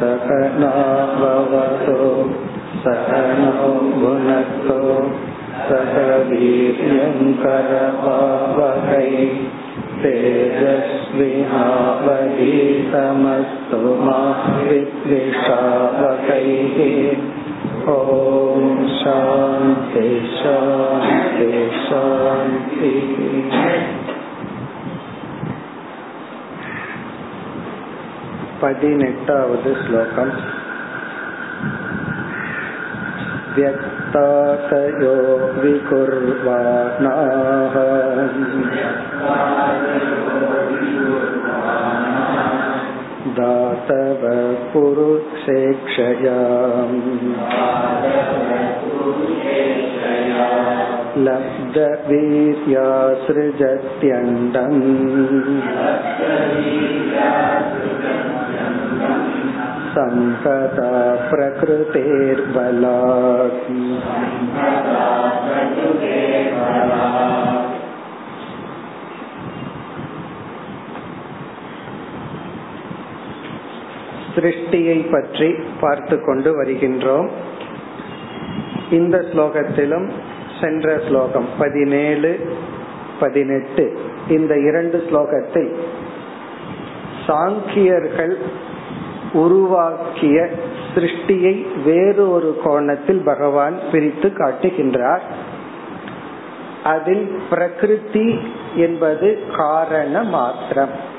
सकनाववतो सकनो भुनक्तो सह वीर्यङ्करवावहै तेजस्विनावधीतमस्तु मा विद्विषावकैः ॐ शान्ति शान्ति शान्तिः पदिनेटावद् श्लोकम् व्यक्तातयो विकुर्वाणाः दातव पुरुषेक्षया लब्धवीर्या सृजत्यण्डम् சம்பதா பிரகிருதேர்பலாத் சிருஷ்டியை பற்றி பார்த்து கொண்டு வருகின்றோம். இந்த ஸ்லோகத்திலும் சென்ற ஸ்லோகம் பதினேழு பதினெட்டு இந்த இரண்டு ஸ்லோகத்தில் சாங்கியர்கள் உருவாக்கிய சிருஷ்டியை வேறு ஒரு கோணத்தில் பகவான் பிரித்து காட்டுகின்றார். அதில் பிரகிருதி என்பது காரண மாத்திரம்.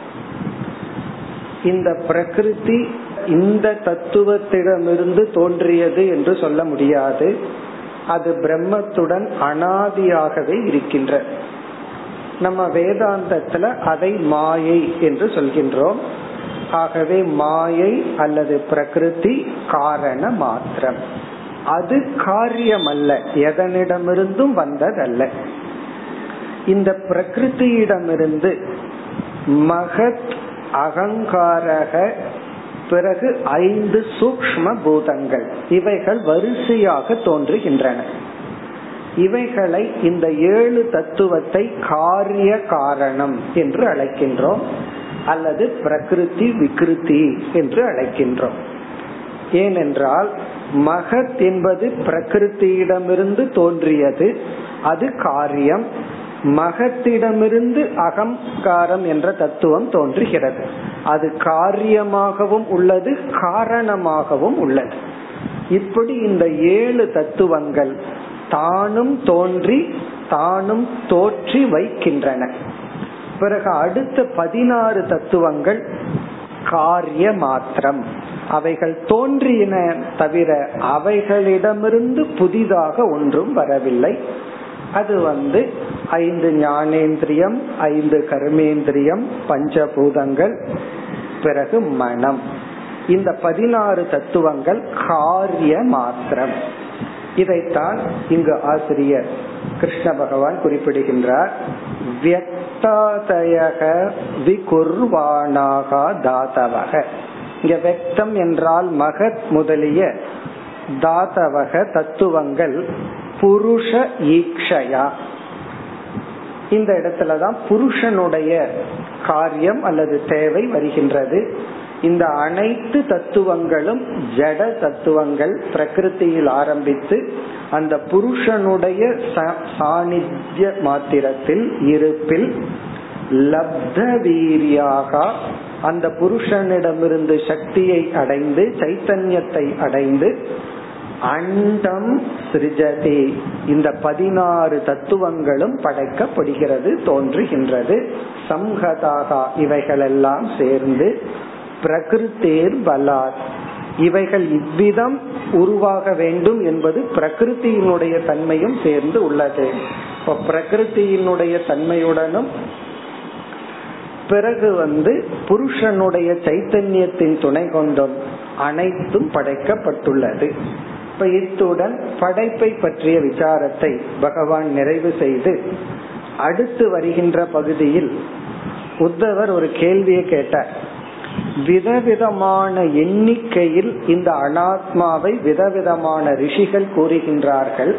இந்த பிரகிருதி இந்த தத்துவத்திடமிருந்து தோன்றியது என்று சொல்ல முடியாது. அது பிரம்மத்துடன் அனாதியாகவே இருக்கின்ற. நம்ம வேதாந்தத்துல அதை மாயை என்று சொல்கின்றோம். ஆகவே மாயை அல்லது பிரகிருதி காரண மாத்திரம். அது காரியம் அல்ல எதனிடமிருந்தும் வந்ததல்ல. இந்த பிரகிருதியிடமிருந்து மகத் அகங்காரக பிறகு ஐந்து சூக்ம பூதங்கள். இவைகள் வரிசையாக தோன்றுகின்றன. இவைகளை இந்த ஏழு தத்துவத்தை காரிய காரணம் என்று அழைக்கின்றோம். அல்லது பிரகிருதி விகிருதி என்று அழைக்கின்றோம். ஏனென்றால் மகத் என்பது பிரகிருத்தியிடமிருந்து தோன்றியது அது காரியம். மகத்திடமிருந்து அகங்காரம் என்ற தத்துவம் தோன்றுகிறது. அது காரியமாகவும் உள்ளது காரணமாகவும் உள்ளது. இப்படி இந்த ஏழு தத்துவங்கள் தானும் தோன்றி தானும் தோற்றி வைக்கின்றன. பிறகு அடுத்த பதினாறு தத்துவங்கள் காரிய மாத்திரம் அவைகள் தோன்றின தவிர அவைகளிடமிருந்து புதிதாக ஒன்றும் வரவில்லை. அது வந்து ஐந்து ஞானேந்திரியம் ஐந்து கர்மேந்திரியம் பஞ்சபூதங்கள் பிறகு மனம். இந்த பதினாறு தத்துவங்கள் காரிய மாத்திரம் இதைத்தான் இங்கு ஆசிரியர் கிருஷ்ண பகவான் குறிப்பிடுகின்றார். வியக்தாதயக விகுர்வானாக தாதவக இங்க வெக்தம் என்றால் மகத் முதலிய தாதவக தத்துவங்கள் புருஷ ஈக்ஷயா. இந்த இடத்துலதான் புருஷனுடைய காரியம் அல்லது தேவை வருகின்றது. இந்த அனைத்து தத்துவங்களும் ஜட தத்துவங்கள் பிரகிருத்தியில் ஆரம்பித்து அந்த புருஷனுடைய சாநித்திய மாத்திரத்தில் இருப்பில் லப்த வீரியாக அந்த புருஷனிடமிருந்து சக்தியை அடைந்து சைத்தன்யத்தை அடைந்து அண்டம் சிருஜதி. இந்த பதினாறு தத்துவங்களும் படைக்கப்படுகிறது தோன்றுகின்றது. சம்ஹதாக இவைகளெல்லாம் சேர்ந்து பிரகிருத்தேர் பலாத். இவைகள் இவ்விதம் உருவாக வேண்டும் என்பது பிரகிருத்தியினுடைய தன்மையும் சேர்ந்து உள்ளது. இப்ப பிரகிருத்தியினுடைய தன்மையுடனும் பிறகு வந்து புருஷனுடைய சைத்தன்யத்தின் துணை கொண்டும் அனைத்தும் படைக்கப்பட்டுள்ளது. இப்ப இத்துடன் படைப்பை பற்றிய விசாரத்தை பகவான் நிறைவு செய்து அடுத்து வருகின்ற பகுதியில் உத்தவர் ஒரு கேள்வியை கேட்டார். விதவிதமான எண்ணிக்கையில் இந்த அனாத்மாவை விதவிதமான ரிஷிகள் கூறுகின்றார்கள்.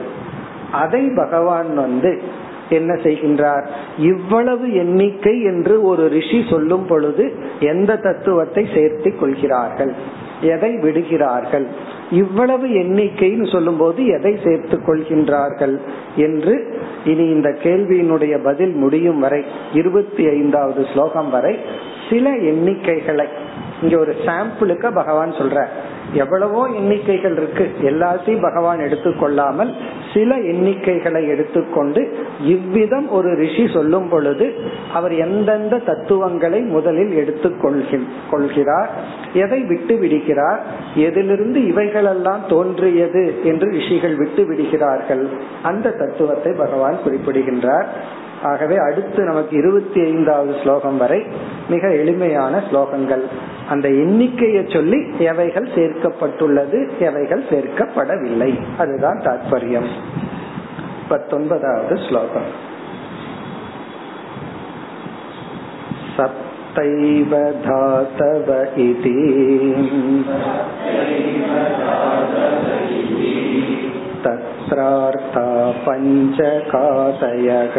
அதை பகவான் வந்து என்ன செய்கின்றார்? இவ்வளவு எண்ணிக்கை என்று ஒரு ரிஷி சொல்லும் பொழுது எந்த தத்துவத்தை சேர்த்து கொள்கிறார்கள்? எதை விடுகிறார்கள்? இவ்வளவு எண்ணிக்கைன்னு சொல்லும் போது எதை சேர்த்துக் கொள்கின்றார்கள் என்று இனி இந்த கேள்வியினுடைய பதில் முடியும் வரை இருபத்தி ஐந்தாவது ஸ்லோகம் வரை சில எண்ணிக்கைகளை. இங்க ஒரு சாம்பிளுக்கு பகவான் சொல்ற. எவ்வளவோ எண்ணிக்கைகள் இருக்கு. எல்லாத்தையும் பகவான் எடுத்துக்கொள்ளாமல் சில எண்ணிக்கைகளை எடுத்துக்கொண்டு இவ்விதம் ஒரு ரிஷி சொல்லும் பொழுது அவர் எந்தெந்த தத்துவங்களை முதலில் எடுத்துக் கொள்கிறார் எதை விட்டு விடுகிறார் எதிலிருந்து இவைகளெல்லாம் தோன்றியது என்று ரிஷிகள் விட்டு விடுகிறார்கள் அந்த தத்துவத்தை பகவான் குறிப்பிடுகின்றார். ஆகவே அடுத்து நமக்கு இருபத்தி ஐந்தாவது ஸ்லோகம் வரை மிக எளிமையான ஸ்லோகங்கள் அந்த எண்ணிக்கையை சொல்லி எவைகள் சேர்க்கப்பட்டுள்ளது எவைகள் சேர்க்கப்படவில்லை அதுதான் தாற்பயம் பத்தொன்பதாவது ஸ்லோகம் सप्तैव धातव इति तत्रार्था पञ्चकातयः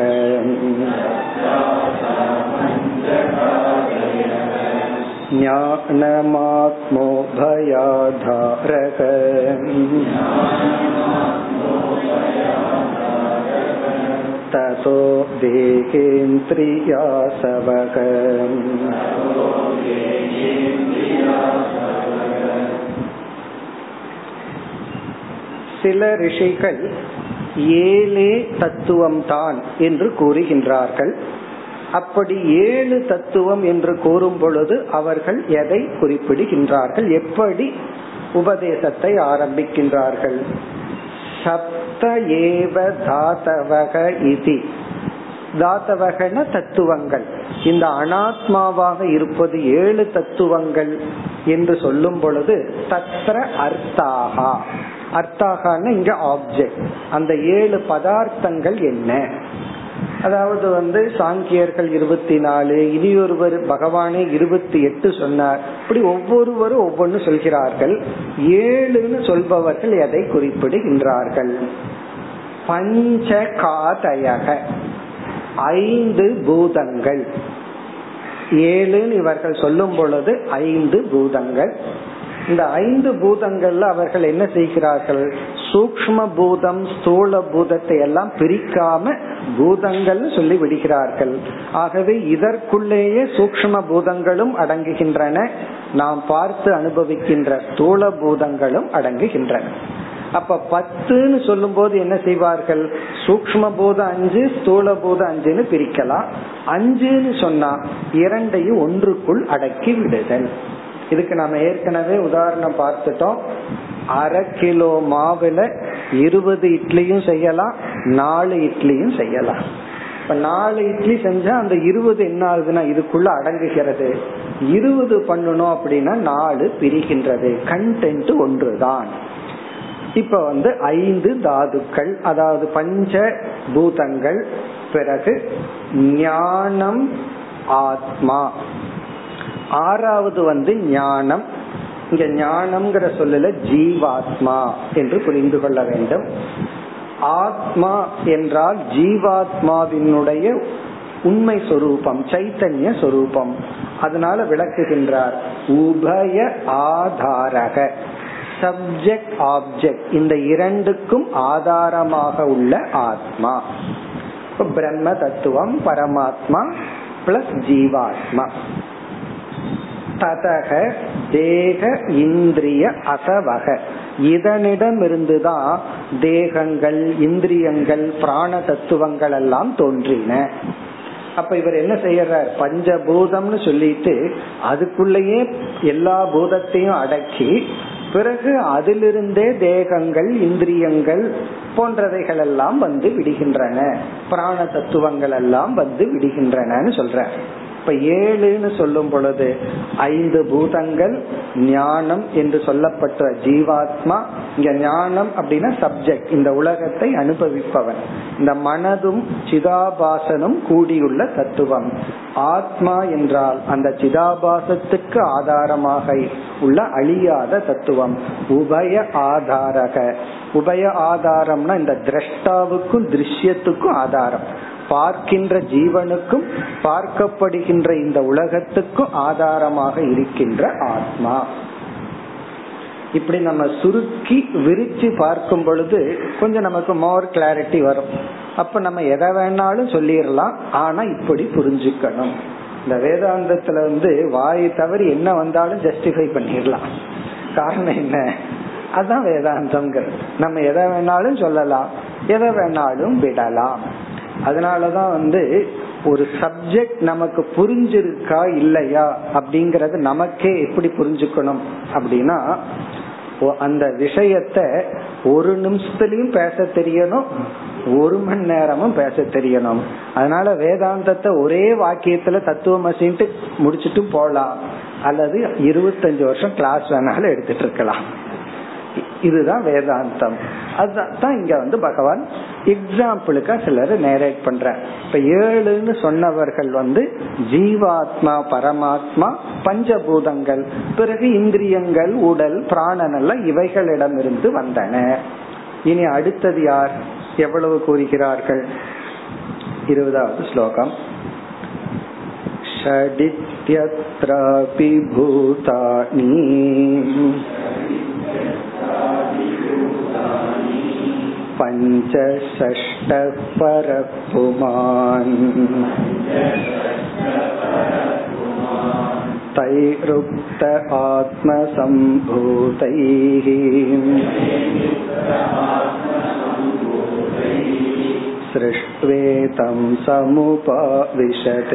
ज्ञानमात्मो भयाधारः ततो देहेन्द्रियासवः சில ரிஷிகள் ஏழே தத்துவம் தான் என்று கூறுகின்றார்கள். அப்படி ஏழு தத்துவம் என்று கூறும் பொழுது அவர்கள் எதை குறிப்பிடுகின்றார்கள்? எப்படி உபதேசத்தை ஆரம்பிக்கின்றார்கள்? சப்த ஏவ தாத்தவக இதி. தாத்தவகன தத்துவங்கள். இந்த அனாத்மாவாக இருப்பது ஏழு தத்துவங்கள் என்று சொல்லும் பொழுது தத்ர அர்த்தாகா. அர்த்தாகான இங்க ஆப்ஜெக்ட் அந்த ஏழு பதார்த்தங்கள் என்ன? அதாவது வந்து சாங்கியர்கள் இருபத்தி நாலு இனி ஒருவர் பகவானே இருபத்தி எட்டு சொன்னார். இப்படி ஒவ்வொருவரும் ஒவ்வொன்னு சொல்கிறார்கள். ஏழுன்னு சொல்பவர்கள் எதை குறிப்பிடுகின்றார்கள்? பஞ்ச காதயக ஐந்து பூதங்கள். ஏழுன்னு இவர்கள் சொல்லும் பொழுது ஐந்து பூதங்கள். இந்த ஐந்து பூதங்கள்ல அவர்கள் என்ன செய்கிறார்கள்? சூக்ம பூதம் ஸ்தூல பூதத்தை எல்லாம் பிரிக்காம பூதங்கள் சொல்லி விடுகிறார்கள். ஆகவே இதற்குள்ளேயே சூக்ம பூதங்களும் அடங்குகின்றன. நாம் பார்த்து அனுபவிக்கின்ற ஸ்தூல பூதங்களும் அடங்குகின்றன. அப்ப பத்துன்னு சொல்லும் போது என்ன செய்வார்கள்? சூக்ம பூதம் அஞ்சு ஸ்தூல பூதம் அஞ்சுன்னு பிரிக்கலாம். அஞ்சுன்னு சொன்னா இரண்டையும் ஒன்றுக்குள் அடக்கி விடுதல். இதுக்கு நம்ம ஏற்கனவே உதாரணம் பார்த்துட்டோம். அரை கிலோ மாவுல இருபது இட்லியும் செய்யலாம் நாலு இட்லியும் செய்யலாம். இப்ப நாலு இட்லி செஞ்சா அந்த இருபது என்ன ஆகுதுன்னா இதுக்குள்ள அடங்குகிறது. இருபது பண்ணணும் அப்படின்னா நாலு பிரிக்கின்றது கண்டென்ட் ஒன்றுதான். இப்ப வந்து ஐந்து தாதுக்கள் அதாவது பஞ்ச பூதங்கள் பிறகு ஞானம் ஆத்மா. ஆறாவது வந்து ஞானம். இங்க ஞானம்ங்கிற சொல்லல ஜீவாத்மா என்று புரிந்து கொள்ள வேண்டும். ஆத்மா என்றால் ஜீவாத்மாவினுடைய உண்மை சொரூபம் சைத்தன்ய சொரூபம். அதனால விளக்குகின்றார் உபய ஆதாரக. Subject object. இந்த இரண்டுக்கும் ஆதாரமாக உள்ள ஆத்மா. பிரம்ம தத்துவம் பரமாத்மா பிளஸ் ஜீவாத்மா. ததக தேக இந்திரிய அசவக. இதனிடமிருந்துதான் தேகங்கள் இந்திரியங்கள் பிராண தத்துவங்கள் எல்லாம் தோன்றின. அப்ப இவர் என்ன செய்யறார்? பஞ்சபூதம்னு சொல்லிட்டு அதுக்குள்ளேயே எல்லா பூதத்தையும் அடக்கி பிறகு அதிலிருந்தே தேகங்கள் இந்திரியங்கள் போன்றவைகள் எல்லாம் வந்து விடுகின்றன. பிராண தத்துவங்கள் எல்லாம் வந்து விடுகின்றன சொல்ற இப்ப ஏழுன்னு சொல்லும் பொழுது ஐந்து பூதங்கள் ஞானம் என்று சொல்லப்பட்ட ஜீவாத்மா இங்க ஞானம் அப்படின்னா சப்ஜெக்ட் இந்த உலகத்தை அனுபவிப்பவன். இந்த மனதும் சிதாபாசனும் கூடியுள்ள தத்துவம். ஆத்மா என்றால் அந்த சிதாபாசத்துக்கு ஆதாரமாக உள்ள அழியாத தத்துவம். உபய ஆதாரக. உபய ஆதாரம்னா இந்த திரஷ்டாவுக்கும் திருஷ்யத்துக்கும் ஆதாரம். பார்க்கின்ற ஜீவனுக்கும் பார்க்கப்படுகின்ற இந்த உலகத்துக்கும் ஆதாரமாக இருக்கின்ற ஆத்மா. இப்படி நம்ம சுருக்கி விரிச்சு பார்க்கும் பொழுது கொஞ்சம் நமக்கு மோர் கிளாரிட்டி வரும். அப்ப நம்ம எதை வேணாலும் சொல்லிடலாம். ஆனா இப்படி புரிஞ்சுக்கணும். இந்த வேதாந்தத்துல வந்து வாய் தவறி என்ன வந்தாலும் ஜஸ்டிஃபை பண்ணிடலாம். காரணம் என்ன? அதுதான் வேதாந்தம்ங்கிறது. நம்ம எதை வேணாலும் சொல்லலாம். எதை வேணாலும் விடலாம். அதனாலதான் வந்து ஒரு சப்ஜெக்ட் நமக்கு புரிஞ்சிருக்கா இல்லையா அப்படிங்கறது நமக்கே எப்படி புரிஞ்சுக்கணும் அப்படின்னா அந்த விஷயத்த ஒரு நிமிஷத்துலயும் பேச தெரியணும் ஒரு மணி நேரமும் பேச தெரியணும். அதனால வேதாந்தத்தை ஒரே வாக்கியத்துல தத்துவமசின்ட்டு முடிச்சுட்டு போலாம். அல்லது இருபத்தஞ்சு வருஷம் கிளாஸ் வேணாலும் எடுத்துட்டு இருக்கலாம். இதுதான் வேதாந்தம் அதுதான் இங்க வந்து பகவான் எக்ஸாம்பிளுக்கா சிலர் நேரேட் பண்ற இப்ப ஏழுன்னு சொன்னவர்கள் வந்து ஜீவாத்மா பரமாத்மா பஞ்சபூதங்கள் பிறகு இந்திரியங்கள் உடல் பிராணன் எல்லாம் இவைகளிடமிருந்து வந்தன இனி அடுத்தது யார் எவ்வளவு கூறுகிறார்கள் இருபதாவது ஸ்லோகம் षडित्यत्रापि भूतानि पञ्चषष्टः परः पुमान् तैरुक्त आत्मसम्भूतैः सृष्ट्वेतं समुपाविशत्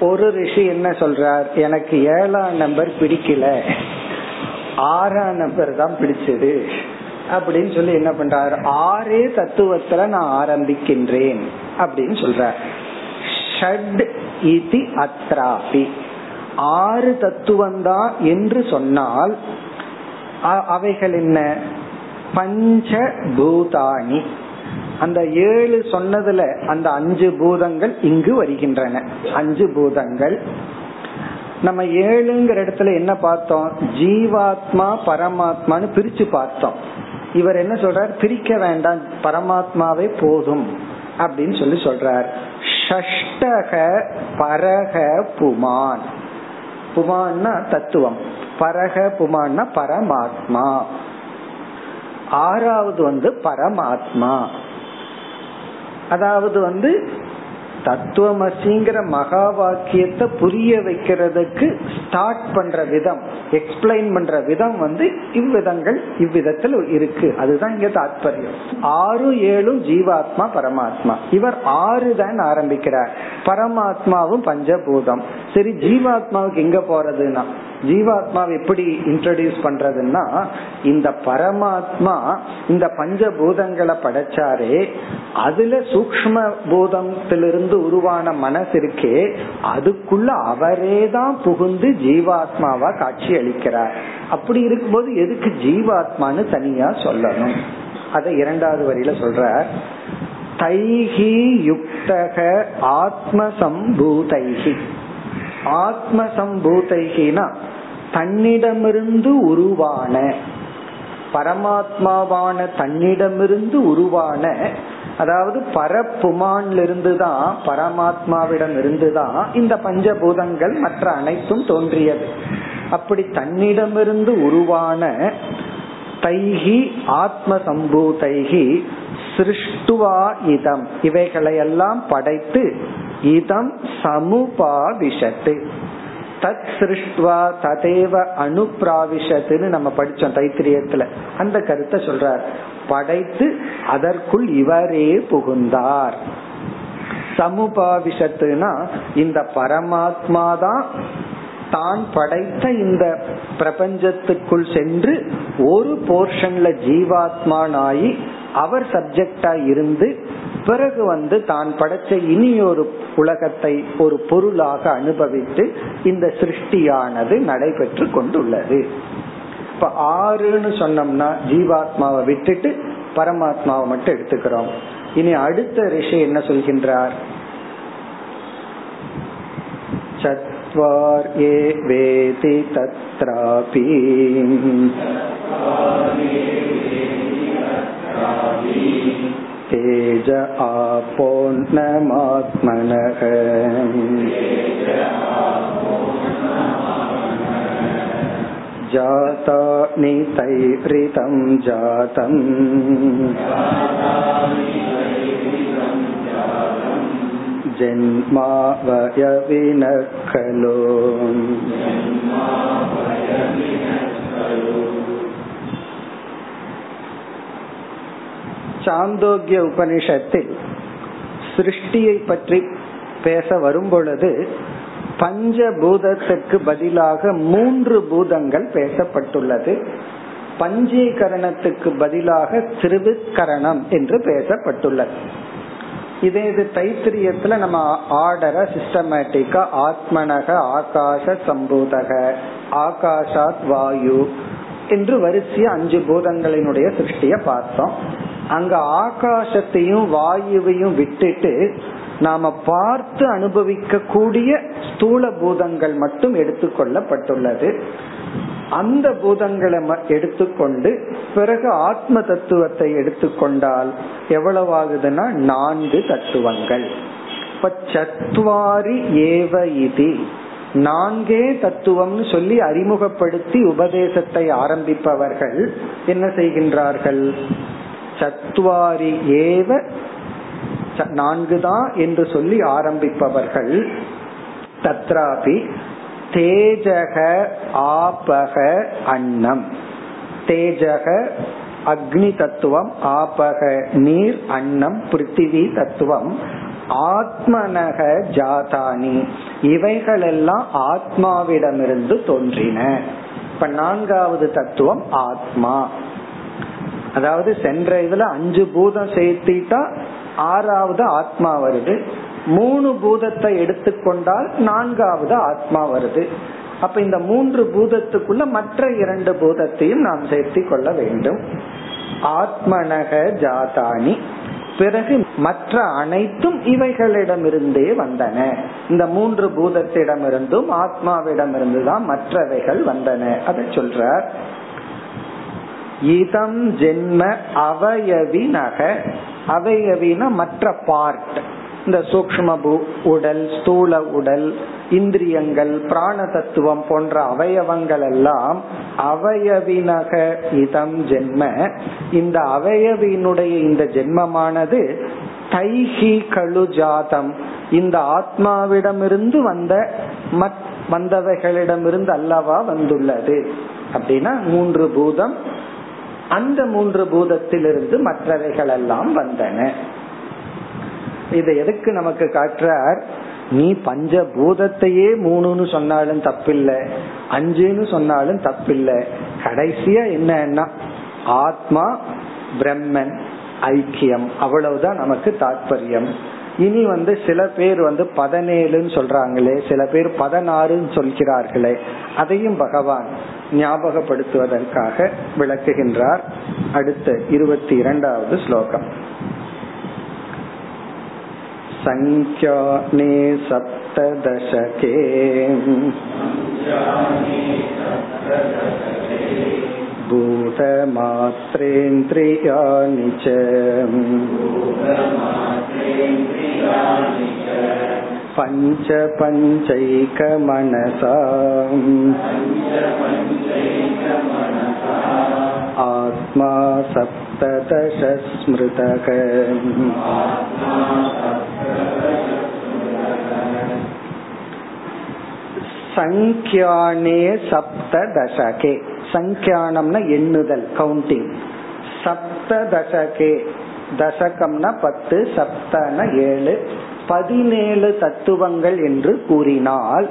ஒரு ரிஷி என்ன சொல்றார்? எனக்கு ஏழாம் நம்பர் பிடிக்கல. ஆறாம் நம்பர் தான் பிடிச்சது. அப்படின்னு சொல்லி என்ன பண்றாரு? ஆறே தத்துவத்துல நான் ஆரம்பிக்கின்றேன் அப்படின்னு சொல்றார். ஷட் இதி அத்ராபி. ஆறு தத்துவம் தான் என்று சொன்னால் அவைகள் என்ன? பஞ்ச பூதானி அந்த ஏழு சொன்னதுல அந்த அஞ்சு பூதங்கள் இங்கு வருகின்றன. அஞ்சு பூதங்கள். நம்ம ஏழுங்கிற இடத்துல என்ன பார்த்தோம்? ஜீவாத்மா பரமாத்மான்னு பிரிச்சு பார்த்தோம். இவர் என்ன சொல்றார்? பிரிக்க வேண்டாம் பரமாத்மாவே போதும் அப்படின்னு சொல்லி சொல்றார். ஷஷ்டக பரக புமான். புமான்னா தத்துவம். பரக புமான்னா பரமாத்மா. ஆறாவது வந்து பரமாத்மா. அதாவது வந்து தத்துவமசிங்கிற மகா வாக்கியத்தை புரிய வைக்கிறதுக்கு ஸ்டார்ட் பண்ற விதம் எக்ஸ்பிளைன் பண்ற விதம் வந்து இவ்விதங்கள் இவ்விதத்தில் இருக்கு. அதுதான் இங்க தாத்பரியம். ஆறு ஏழும் ஜீவாத்மா பரமாத்மா. இவர் ஆறு தான் ஆரம்பிக்கிறார். பரமாத்மாவும் பஞ்சபூதம். சரி ஜீவாத்மாவுக்கு எங்க போறதுன்னா ஜீவாத்மாவை எப்படி இன்ட்ரடியூஸ் பண்றதுன்னா இந்த பரமாத்மா இந்த பஞ்சபூதங்களை படைச்சாரே அதுல சூக்ம பூதத்திலிருந்து உருவான மனசு இருக்கே அதுக்குள்ள அவரே தான் புகுந்து ஜீவாத்மாவா காட்சி அளிக்கிறார். அப்படி இருக்கும்போது எதுக்கு ஜீவாத்மான்னு தனியா சொல்லணும்? அதை இரண்டாவது வரியில சொல்ற தைகி யுக்தக ஆத்ம சம்பூதைகினா தன்னிடமிருந்து உருவான பரமாத்மாவான தன்னிடமிருந்து உருவான அதாவது பரப்புமான்ல இருந்துதான் பரமாத்மாவிடம் இருந்துதான் இந்த பஞ்சபூதங்கள் மற்ற அனைத்தும் தோன்றியது. அப்படி தன்னிடமிருந்து உருவான தைகி ஆத்ம சம்பூதைகி சிருஷ்டுவா இதம். இவைகளையெல்லாம் படைத்து இதம் சமுபாவிஷத்து தத் சிருஷ்டுவா ததேவ அனுப்பிராவிஷத்துன்னு நம்ம படிச்சோம் தைத்திரியத்துல. அந்த கருத்தை சொல்றார். படைத்து அதற்குள் இவரே புகுந்தார். சமுபாவிஷத்துனா இந்த பரமாத்மா தான் தான் படைத்த இந்த பிரபஞ்சத்துக்குள் சென்று ஒரு போர்ஷன்ல ஜீவாத்மானாயி அவர் சப்ஜெக்டா இருந்து பிறகு வந்து தான் படைச்ச இனி ஒரு உலகத்தை ஒரு பொருளாக அனுபவித்து இந்த சிருஷ்டியானது நடைபெற்று கொண்டுள்ளது இப்ப ஆறுன்னு சொன்னோம்னா ஜீவாத்மாவை விட்டுட்டு பரமாத்மாவை மட்டும் எடுத்துக்கிறோம் இனி அடுத்த ரிஷி என்ன சொல்கின்றார் चत्वार ये वेति तत्रापि तेज आपोन्नमात्मनः जातानि तैरितं जातम् जन्मावयविनः खलु சாந்தோக்கிய உபனிஷத்தில் சிருஷ்டியை பற்றி பேச வரும் பொழுது பஞ்சபூதத்துக்கு பதிலாக மூன்று பூதங்கள் பேசப்பட்டுள்ளது. பஞ்சீகரணத்துக்கு பதிலாக திருவிக்கரணம் என்று பேசப்பட்டுள்ளது. இதே இது தைத்திரியத்துல நம்ம ஆர்டர சிஸ்டமேட்டிக்கா ஆத்மனக ஆகாச சம்பூதக ஆகாஷாத் வாயு என்று வரிசையா அஞ்சு பூதங்களினுடைய சிருஷ்டிய பார்த்தோம். அங்க ஆகாசத்தையும் வாயுவையும் விட்டுட்டு நாம பார்த்து அனுபவிக்க கூடிய ஸ்தூல பூதங்கள் மட்டும் எடுத்துக்கொள்ளப்பட்டுள்ளது. அந்த பூதங்களை எடுத்துக்கொண்டு பிறகு ஆத்ம தத்துவத்தை எடுத்துக்கொண்டால் எவ்வளவு ஆகுதுன்னா நான்கு தத்துவங்கள். இப்ப சத்வாரி ஏவ இதி. நான்கே தத்துவம்னு சொல்லி அறிமுகப்படுத்தி உபதேசத்தை ஆரம்பிப்பவர்கள் என்ன செய்கின்றார்கள்? சத்வாரி ஏவ நான்குதான் என்று சொல்லி ஆரம்பிப்பவர்கள். தத்ராபி தேஜக ஆபக அன்னம். தேஜக அக்னி தத்துவம் ஆபக நீர் அன்னம் பிருத்திவி தத்துவம். ஆத்மனக ஜாதானி. இவைகளெல்லாம் ஆத்மாவிடமிருந்து தோன்றின. இப்ப நான்காவது தத்துவம் ஆத்மா. அதாவது சென்ற இதுல அஞ்சு பூதம் சேர்த்திட்டா ஆறாவது ஆத்மா வருது. மூணு பூதத்தை எடுத்துக்கொண்டால் நான்காவது ஆத்மா வருது. அப்ப இந்த மூன்று பூதத்துக்குள்ள மற்ற இரண்டு பூதத்தையும் நாம் சேர்த்தி கொள்ள வேண்டும். ஆத்மனக ஜாதானி. பிறகு மற்ற அனைத்தும் இவைகளிடமிருந்தே வந்தன. இந்த மூன்று பூதத்திடமிருந்தும் ஆத்மாவிடமிருந்து தான் மற்றவைகள் வந்தன. அதை சொல்றார். இதம் ஜென்ம அவயவினக. அவயவின மற்ற பார்ட் இந்த சூக்ம உடல் ஸ்தூல உடல் இந்திரியங்கள் பிராண தத்துவம் போன்ற அவயவங்கள் எல்லாம் அவயவினக இதம் ஜென்ம. இந்த அவயவினுடைய இந்த ஜென்மமானது தைஹி கழு ஜாதம். இந்த ஆத்மாவிடமிருந்து வந்த மத் வந்தவைகளிடமிருந்து அல்லவா வந்துள்ளது. அப்படின்னா மூன்று பூதம் அந்த மூன்று பூதத்திலிருந்து மற்றவைகள் எல்லாம் வந்தன. இதை எதுக்கு நமக்கு காட்டுறார்? நீ பஞ்ச பூதத்தையே மூணுன்னு சொன்னாலும் தப்பில்லை அஞ்சுன்னு சொன்னாலும் தப்பில்லை. கடைசியா என்னன்னா ஆத்மா பிரம்மன் ஐக்கியம். அவ்வளவுதான் நமக்கு தாற்பயம் இனி வந்து சில பேர் வந்து பதினேழுன்னு சொல்றாங்களே சில பேர் பதினாறுன்னு சொல்கிறார்களே அதையும் பகவான் ஞாபகப்படுத்துவதற்காக விளக்குகின்றார் அடுத்த இருபத்தி இரண்டாவது ஸ்லோகம் सङ्ख्याने सप्तदशके भूतमात्रेन्द्रियाणि च पञ्च पञ्चैकमनसा आत्मा सप्तदश स्मृतः சங்கியானே சப்த தசகே சங்கியானம்னா எண்ணுதல் கவுண்டிங் சப்த தசகே தசகம்னா பத்து சப்தன ஏழு. பதினேழு தத்துவங்கள் என்று கூறினால்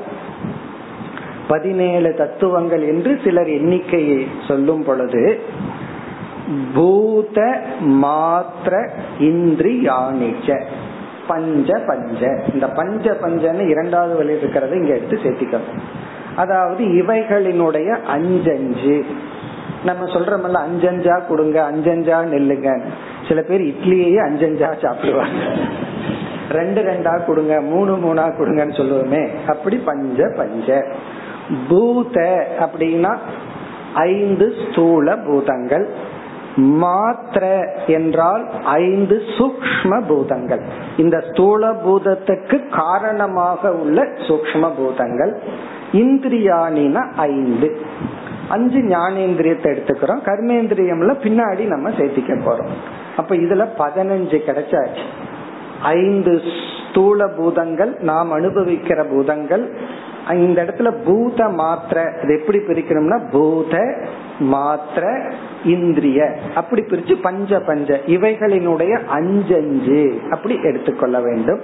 பதினேழு தத்துவங்கள் என்று சிலர் எண்ணிக்கையை சொல்லும் பொழுது பூத மாத்திர இந்திரியானிச்ச பஞ்ச பஞ்ச. இந்த பஞ்ச பஞ்சன்னு இரண்டாவது வழி இருக்கிறத இங்க எடுத்து சேர்த்திக்கணும். அதாவது இவைகளினுடைய அஞ்சஞ்சு. நம்ம சொல்றோம்ல அஞ்சஞ்சா கொடுங்க அஞ்சஞ்சா நெல்லுங்க. சில பேர் இட்லியே அஞ்சஞ்சா சாப்பிடுவாங்க. ரெண்டு ரெண்டா கொடுங்க மூணு மூணா கொடுங்கன்னு சொல்லுவோமே. அப்படி பஞ்ச பஞ்ச. பூத அப்படின்னா ஐந்து ஸ்தூல பூதங்கள். மாத்திர என்றால் ஐந்து சூக்ம பூதங்கள். இந்த ஸ்தூல பூதத்துக்கு காரணமாக உள்ள சூக்ம பூதங்கள். இந்திரியானின ஐந்து. அஞ்சு ஞானேந்திரியத்தை எடுத்துக்கிறோம். கர்மேந்திரியம்ல பின்னாடி நம்ம சேர்த்திக்க போறோம். அப்ப இதுல பதினஞ்சு கிடைச்சாச்சு. ஐந்து ஸ்தூல பூதங்கள் நாம் அனுபவிக்கிற பூதங்கள் இந்த இடத்துல பூத மாத்திர இது எப்படி பிரிக்கணும்னா பூத மாத்திர இந்திரிய. அப்படி பிரிச்சு பஞ்ச பஞ்ச இவைகளினுடைய அஞ்சஞ்சு அப்படி எடுத்துக்கொள்ள வேண்டும்.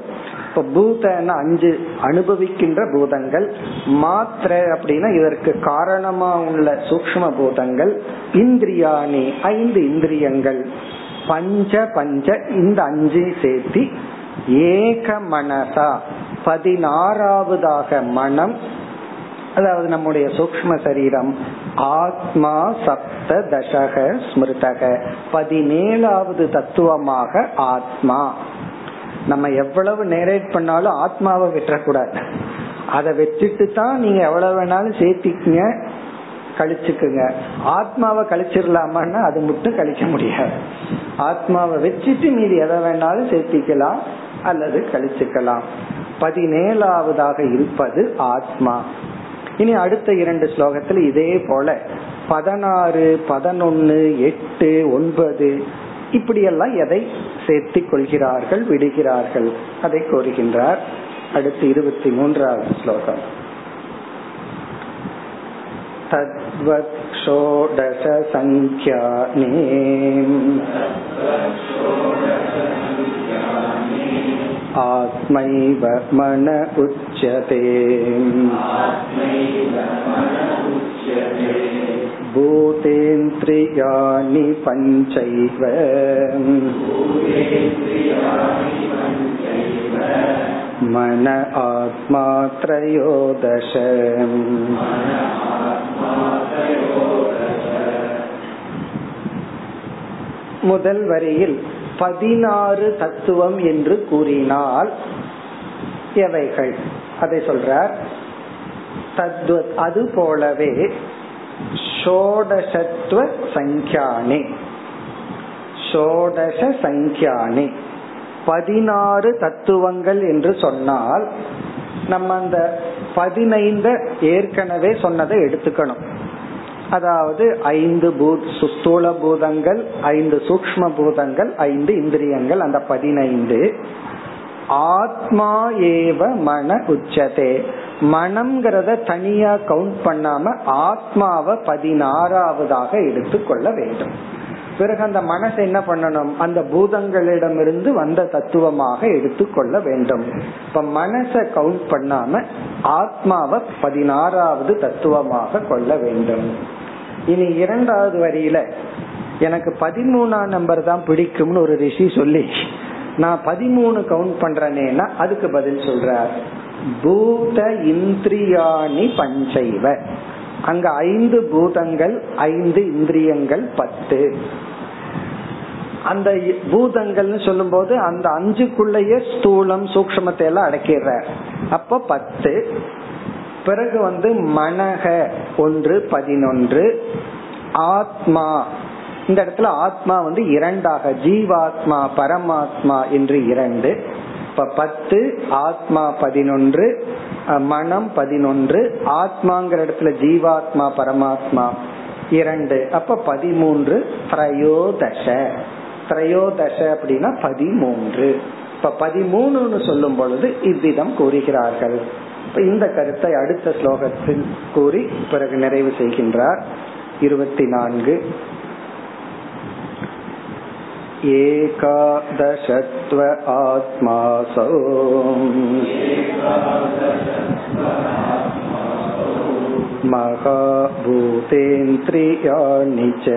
இப்ப பூதன அஞ்சு அனுபவிக்கின்ற பூதங்கள். மாத்திர அப்படின்னா இதற்கு காரணமா உள்ள சூக்ம பூதங்கள். இந்திரியாணி ஐந்து இந்திரியங்கள். பஞ்ச பஞ்ச இந்த அஞ்சு சேர்த்தி ஏக மனசா பதினாறாவதாக மனம் அதாவது நம்முடைய சூக்ம சரீரம் ஆத்மா சப்த தசக ஸ்மிருதக. பதினேழாவது தத்துவமாக ஆத்மா. நம்ம எவ்வளவு நேரேட் பண்ணாலும் ஆத்மாவை விட்டுறக்கூடாது. அதை வச்சுட்டு தான் நீங்க எவ்வளவு வேணாலும் சேர்த்திக்கங்க கழிச்சுக்குங்க. ஆத்மாவை கழிச்சிடலாமான்னா அது மட்டும் கழிக்க முடியாது. ஆத்மாவை வச்சுட்டு மீதி எதை வேணாலும் சேர்த்திக்கலாம் அல்லது கழிச்சுக்கலாம். பதினேழாவதாக இருப்பது ஆத்மா இனி அடுத்த இரண்டு ஸ்லோகத்தில் இதே போல பதினாறு பதினொன்னு எட்டு ஒன்பது இப்படியெல்லாம் எதை சேர்த்தி கொள்கிறார்கள் விடுகிறார்கள் அதை கோருகின்றார் அடுத்து இருபத்தி மூன்றாவது ஸ்லோகம் तद्वत् षोडशसङ्ख्याने आत्मैव मन उच्यते भूतेन्द्रियाणि पञ्चैव मन आत्मा त्रयोदश முதல் வரியில் பதினாறு தத்துவம் என்று கூறினால் எவைகள்? அதை சொல்றார். தத்வத் அது போலவே ஷோடசத்துவ சங்கியானே. ஷோடச சங்கியானே. பதினாறு தத்துவங்கள் என்று சொன்னால் நம்ம அந்த பதினைந்த ஏற்கனவே சொன்னதை எடுத்துக்கணும். அதாவது ஐந்து பூத் சுஸ்தூல பூதங்கள் ஐந்து சூக்ம பூதங்கள் ஐந்து இந்திரியங்கள் அந்த பதினைந்து. ஆத்மா ஏவ மன உச்சதே. மனம்ங்கிறத தனியா கவுண்ட் பண்ணாம ஆத்மாவை பதினாறாவதாக எடுத்துக்கொள்ள வேண்டும். பிறகு அந்த மனசை என்ன பண்ணணும்? அந்த பூதங்களிடமிருந்து வந்த தத்துவமாக எடுத்துக்கொள்ள வேண்டும். இப்ப மனசை கவுண்ட் பண்ணாம ஆத்மாவை பதினாறாவது தத்துவமாக கொள்ள வேண்டும். இனி இரண்டாவது வரியில எனக்கு பதிமூணாம் நம்பர் தான் பிடிக்கும்னு ஒரு ரிஷி சொல்லி நான் பதிமூணு கவுண்ட் பண்றேனேனா அதுக்கு பதில் சொல்றார். பூத இந்திரியாணி பஞ்சைவ. அங்க ஐந்து பூதங்கள் ஐந்து இந்திரியங்கள் பத்து. அந்த பூதங்கள்னு சொல்லும் போது அந்த அஞ்சுக்குள்ளேயே ஸ்தூலம் சூக்மத்தை எல்லாம் அடக்கிடுற அப்ப பத்து. பிறகு வந்து மனக ஒன்று பதினொன்று. ஆத்மா. இந்த இடத்துல ஆத்மா வந்து இரண்டாக ஜீவாத்மா பரமாத்மா என்று இரண்டு. இப்ப பத்து ஆத்மா பதினொன்று மனம் பதினொன்று ஆத்மாங்கிற இடத்துல ஜீவாத்மா பரமாத்மா இரண்டு. அப்ப பதிமூன்று திரையோதச. திரையோதச அப்படின்னா பதிமூன்று. இப்ப பதிமூணுன்னு சொல்லும் பொழுது இவ்விதம் கூறுகிறார்கள். இந்த கருத்தை அடுத்த ஸ்லோகத்தில் கூறி பிறகு நிறைவு செய்கின்றார் இருபத்தி நான்கு एकादशत्व आत्मासौ महाभूतेन्द्रियाणि च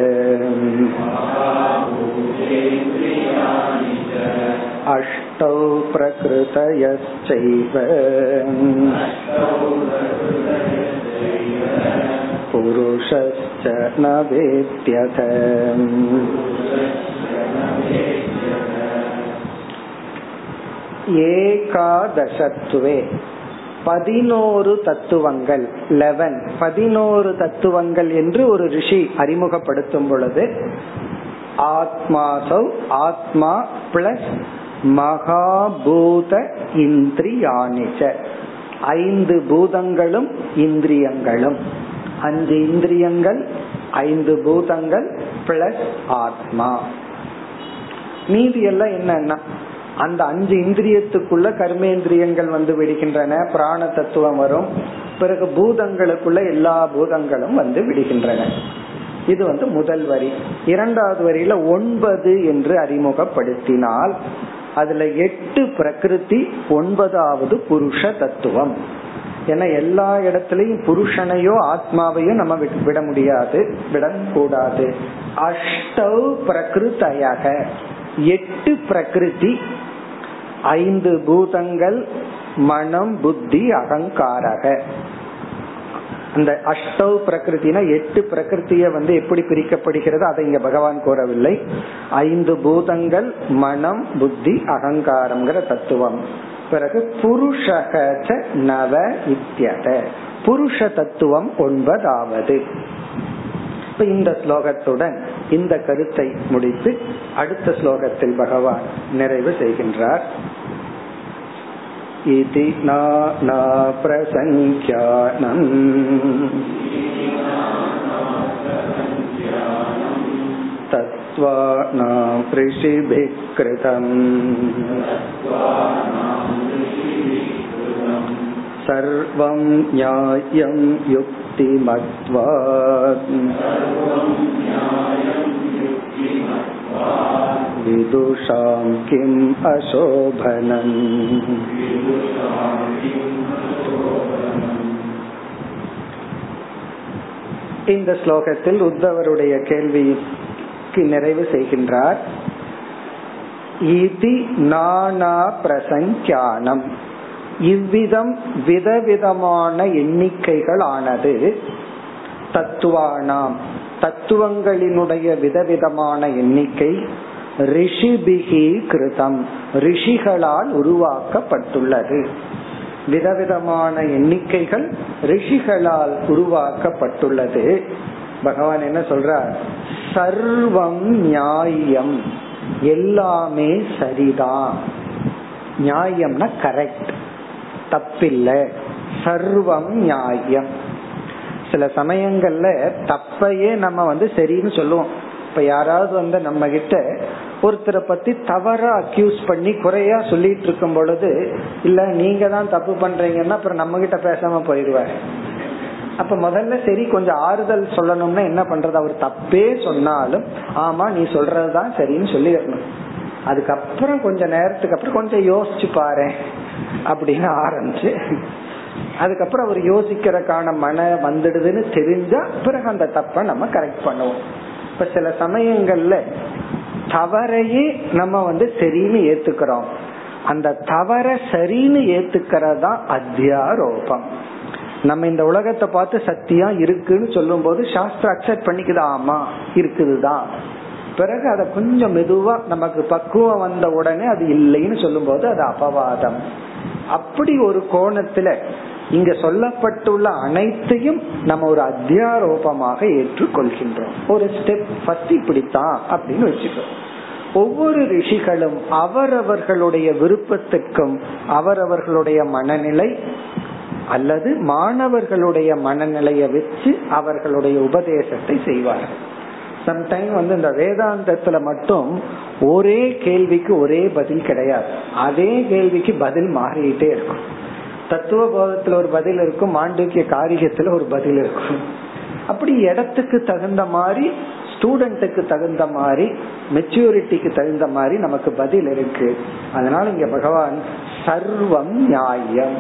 अष्टौ प्रकृतयश्चैव पुरुषश्च न वेद्यथ ஏகாதசத்துவே பதினோரு தத்துவங்கள் லெவன் பதினோரு தத்துவங்கள் என்று ஒரு ரிஷி அறிமுகப்படுத்தும் பொழுது ஆத்மாசௌ ஆத்மா பிளஸ் மகாபூத இந்திரியானிச்ச ஐந்து பூதங்களும் இந்திரியங்களும். அஞ்சு இந்திரியங்கள் ஐந்து பூதங்கள் பிளஸ் ஆத்மா. மீதி எல்லாம் என்னன்னா அந்த அஞ்சு இந்திரியத்துக்குள்ள கர்மேந்திரியங்கள் வந்து விடுகின்றன பிராண தத்துவம் வரும். பிறகு பூதங்களுக்குள்ள எல்லா பூதங்களும் வந்து விடுகின்றன. இது வந்து முதல் வரி. இரண்டாவது வரியில ஒன்பது என்று அறிமுகப்படுத்தினால் அதுல எட்டு பிரகிருதி ஒன்பதாவது புருஷ தத்துவம். ஏன்னா எல்லா இடத்துலயும் புருஷனையோ ஆத்மாவையோ நம்ம விட முடியாது விடக்கூடாது. அஷ்டவ் பிரகிருத்தையாக. எட்டு பிரகிருதி. ஐந்து பூதங்கள் மனம் புத்தி அகங்காரக. அந்த அஷ்டவ் பிரகிருத்தினா எட்டு பிரகிருத்திய வந்து எப்படி பிரிக்கப்படுகிறது அதை இங்க பகவான் கூறவில்லை. ஐந்து பூதங்கள் மனம் புத்தி அகங்காரம்ங்கிற தத்துவம். பிறகு புருஷக நவ இத்தியத. புருஷ தத்துவம் ஒன்பதாவது. இப்ப இந்த ஸ்லோகத்துடன் இந்த கருத்தை முடித்து அடுத்த ஸ்லோகத்தில் பகவான் நிறைவு செய்கின்றார். इति नाना प्रसङ्ख्यानम् तत्त्वानां ऋषिभिः कृतम् सर्वं न्याय्यं युक्तिमत्वा विदुषां किम् अशोभनम् இந்த ஸ்லோகத்தில் உத்தவருடைய கேள்விக்கு நிறைவு செய்கின்றார் இதி நானா பிரசங்கியானம் இவ்விதம் விதவிதமான எண்ணிக்கைகள் ஆனது தத்துவானாம் தத்துவங்களினுடைய விதவிதமான எண்ணிக்கை ரிஷிபிகி கிருதம் ரிஷிகளால் உருவாக்கப்பட்டுள்ளது. விதவிதமான எண்ணிக்கைகள் ரிஷிகளால் உருவாக்கப்பட்டுள்ளது. பகவான் என்ன சொல்றார்? சர்வம் நியாயம் எல்லாமே சரிதான் நியாயம்னா கரெக்ட் தப்பில்லை. சர்வம் நியாயம். சில சமயங்கள்ல தப்பையே நம்ம வந்து சரின்னு சொல்லுவோம். இப்ப யாராவது வந்து நம்ம கிட்ட ஒருத்தரை பத்தி தவறா அக்யூஸ் பண்ணி குறையா சொல்லிட்டு இருக்கும் பொழுது இல்ல நீங்க தான் தப்பு பண்றீங்கன்னா அப்புறம் நம்ம கிட்ட பேசாம போயிடுவாரு. அப்ப முதல்ல சரி கொஞ்சம் ஆறுதல் சொல்லணும்னா என்ன பண்றது? அவர் தப்பே சொன்னாலும் ஆமா நீ சொல்றதுதான் சரின்னு சொல்லிடணும். அதுக்கப்புறம் கொஞ்ச நேரத்துக்கு அப்புறம் கொஞ்சம் யோசிச்சு பாரு அப்படின்னு ஆரம்பிச்சு அதுக்கப்புறம் அவர் யோசிக்கிறதுக்கான மன வந்துடுதுன்னு தெரிஞ்சா பிறகு அந்த தப்ப நம்ம கரெக்ட் பண்ணுவோம். இப்ப சில சமயங்கள்ல தவறையே நம்ம வந்து சரின்னு ஏத்துக்கிறோம். அந்த தவற சரின்னு ஏத்துக்கிறதா அத்தியாரோபம். நம்ம இந்த உலகத்தை பார்த்து சத்தியா இருக்குன்னு சொல்லும் போது சாஸ்திரம் அக்செப்ட் பண்ணிக்குது ஆமா இருக்குதுதான் பிறகு அதை கொஞ்சம் மெதுவா நமக்கு பக்குவம் வந்த உடனே அது இல்லைன்னு சொல்லும் போது அது அபவாதம். அப்படி ஒரு கோணத்துல இங்க சொல்லப்பட்டுள்ள அனைத்தையும் நம்ம ஒரு அத்தியாரோபமாக ஏற்றுக்கொள்கின்றோம். ஒரு ஸ்டெப் ஃபர்ஸ்ட் இப்படித்தான் அப்படின்னு வச்சுக்கோ ஒவ்வொரு ரிஷிகளும் அவரவர்களுடைய விருப்பத்துக்கும் அவரவர்களுடைய மனநிலை அல்லது மாணவர்களுடைய மனநிலையை வச்சு அவர்களுடைய உபதேசத்தை செய்வார்கள். சம்டைம் வந்து இந்த வேதாந்தத்துல மட்டும் ஒரே கேள்விக்கு ஒரே பதில் கிடையாது. அதே கேள்விக்கு பதில் மாறிட்டே இருக்கும். தத்துவ போதத்துல ஒரு பதில் இருக்கும் மாண்டிக்கிய காரிகத்துல ஒரு பதில் இருக்கும் அப்படி இடத்துக்கு தகுந்த மாதிரி ஸ்டூடெண்ட்டுக்கு தகுந்த மாதிரி மெச்சூரிட்டிக்கு தகுந்த மாதிரி நமக்கு பதில் இருக்கு. அதனால இங்க பகவான் சர்வம் நியாயம்.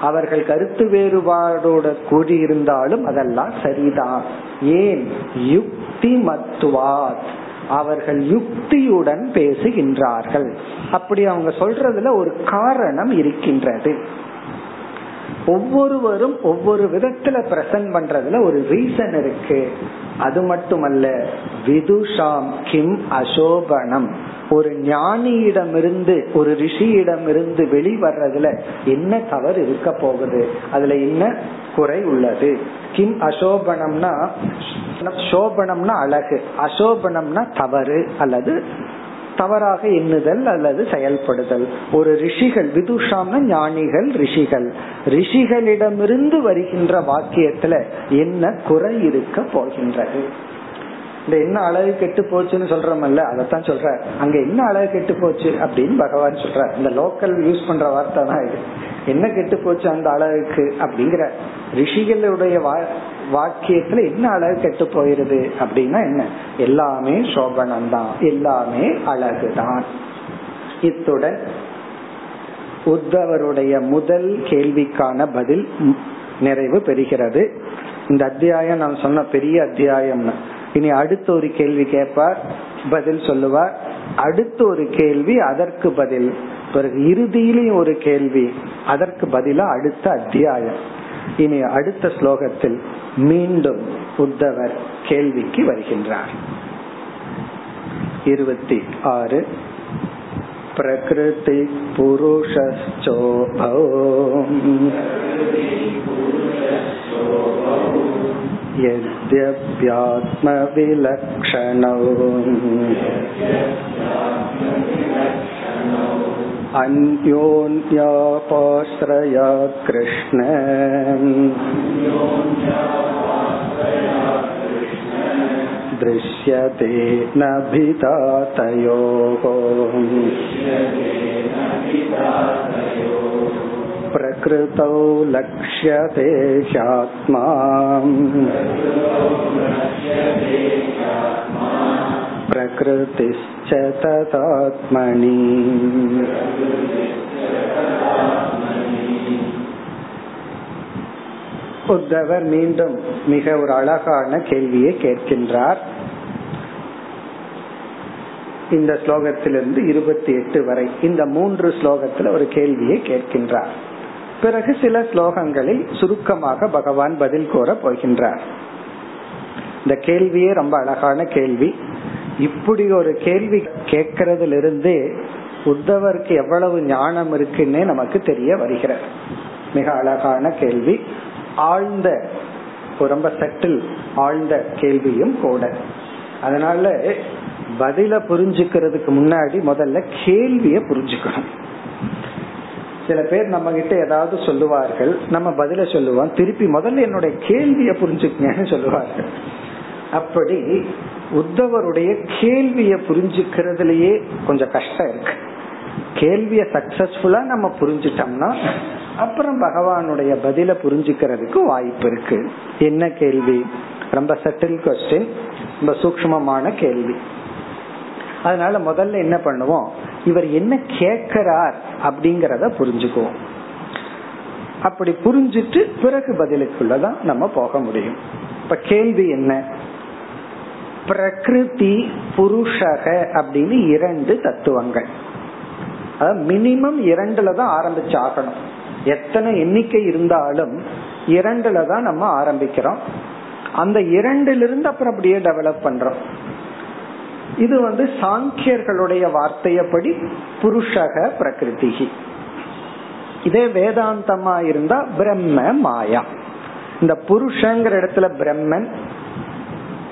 அவர்கள் கருத்து வேறுபாடோட கூடியிருந்தாலும் அதெல்லாம் சரிதான். ஏன்? யுக்தி மத்துவாத் அவர்கள் யுக்தியுடன் பேசுகின்றார்கள். அப்படி அவங்க சொல்றதுல ஒரு காரணம் இருக்கின்றது. ஒவ்வொருவரும் ஒவ்வொரு விதத்துல பிரசன்ட் பண்றதுல ஒரு ரீசன் இருக்கு. அது மட்டுமல்ல விதுஷாம் கிம் அசோபனம். ஒரு ஞானியிடமிருந்து ஒரு ரிஷியிடமிருந்து வெளிவர்றதுல என்ன தவறு இருக்க போகுது? அதுல என்ன குறை உள்ளது? கிம் அசோபனம்னா சோபனம்னா அழகு. அசோபனம்னா தவறு அல்லது தவறாக எண்ணுதல் அல்லது செயல்படுதல். ஒரு ரிஷிகள் விதுஷாம்னா ஞானிகள் ரிஷிகள். ரிஷிகளிடமிருந்து வருகின்ற வாக்கியத்துல என்ன குறை இருக்க போகின்றது? இந்த என்ன அழகு கெட்டு போச்சுன்னு சொல்றமல்ல அதத்தான் சொல்ற. அங்க என்ன அழகு கெட்டு போச்சு அப்படின்னு பகவான் சொல்ற. இந்த லோக்கல் யூஸ் பண்ற வார்த்தை தான் இது. என்ன கெட்டு போச்சு அந்த அழகுக்கு அப்படிங்கிற ரிஷிகளுடைய வாக்கியத்துல என்ன அழகு கெட்டு போயிருது அப்படின்னா என்ன? எல்லாமே சோபனம் தான் எல்லாமே அழகுதான். இத்துடன் உத்தவருடைய முதல் கேள்விக்கான பதில் நிறைவு பெறுகிறது. இந்த அத்தியாயம் நான் சொன்ன பெரிய அத்தியாயம்னு. இனி அடுத்த ஒரு கேள்வி கேட்பார் பதில் சொல்லுவார். அடுத்த ஒரு கேள்வி அதற்கு பதில். பிறகு இறுதியிலையும் ஒரு கேள்வி அதற்கு பதிலா அடுத்த அத்தியாயம். இனி அடுத்த ஸ்லோகத்தில் மீண்டும் உத்தவர் கேள்விக்கு வருகின்றார் இருபத்தி ஆறு பிரகிருதி புருஷோபோ यद्यप्यात्मविलक्षणौ अन्योन्यापाश्रया कृष्ण दृश्यते न भितातयोः। प्रकृतौ लक्ष्यते ह्यात्मा प्रकृतिश्च तदात्मनि உத்தவர் மீண்டும் மிக ஒரு அழகான கேள்வியை கேட்கின்றார் இந்த ஸ்லோகத்திலிருந்து இருபத்தி எட்டு வரை இந்த மூன்று ஸ்லோகத்தில் ஒரு கேள்வியை கேட்கின்றார் பிறகு சில ஸ்லோகங்களில் சுருக்கமாக பகவான் பதில் கூற போகின்றார் இந்த கேள்வியே ரொம்ப அழகான கேள்வி இப்படி ஒரு கேள்வி கேட்கறதுல இருந்து உத்தவருக்கு எவ்வளவு ஞானம் இருக்குன்னே நமக்கு தெரிய வருகிறது. மிக அழகான கேள்வி. ஆழ்ந்த ரொம்ப சட்டில் ஆழ்ந்த கேள்வியும் கூட. அதனால பதில புரிஞ்சுக்கிறதுக்கு முன்னாடி முதல்ல கேள்விய புரிஞ்சுக்கணும். சில பேர் நம்ம கிட்ட ஏதாவது சொல்லுவார்கள். நம்ம பதில சொல்லுவோம். திருப்பி முதல்ல என்னுடைய கேள்விய புரிஞ்சுக்கங்கன்னு சொல்லுவார்கள். அப்படி உத்தவருடைய கேள்விய புரிஞ்சுக்கிறதுலயே கொஞ்சம் கஷ்டம் இருக்கு. கேள்விய சக்சஸ்ஃபுல்லா நம்ம புரிஞ்சிட்டோம்னா அப்புறம் பகவானுடைய பதில புரிஞ்சுக்கிறதுக்கு வாய்ப்பு இருக்கு. என்ன கேள்வி? ரொம்ப சட்டில் கொஸ்டின் ரொம்ப சூக்மமான கேள்வி. அதனால முதல்ல என்ன பண்ணுவோம்? இவர் என்ன கேட்கிறார் அப்படிங்கறத புரிஞ்சுக்குவோம். அப்படி புரிஞ்சிட்டு பிறகு பதிலுக்குள்ளதான் நம்ம போக முடியும். இப்ப கேள்வி என்ன? பிரகிருதி புருஷக அப்படின்னு இரண்டு தத்துவங்கள். மினிமம் இரண்டுல தான் ஆரம்பிச்சு ஆகணும் எத்தனை எண்ணிக்கை இருந்தாலும் இரண்டுல தான் நம்ம ஆரம்பிக்கிறோம். அந்த இரண்டிலிருந்து அப்புறம் அப்படியே டெவலப் பண்றோம். இது வந்து சாங்கியர்களுடைய வார்த்தையப்படி புருஷக பிரகிருதி இதே வேதாந்தமா இருந்தா பிரம்ம மாயா. இந்த புருஷங்கிற இடத்துல பிரம்மன்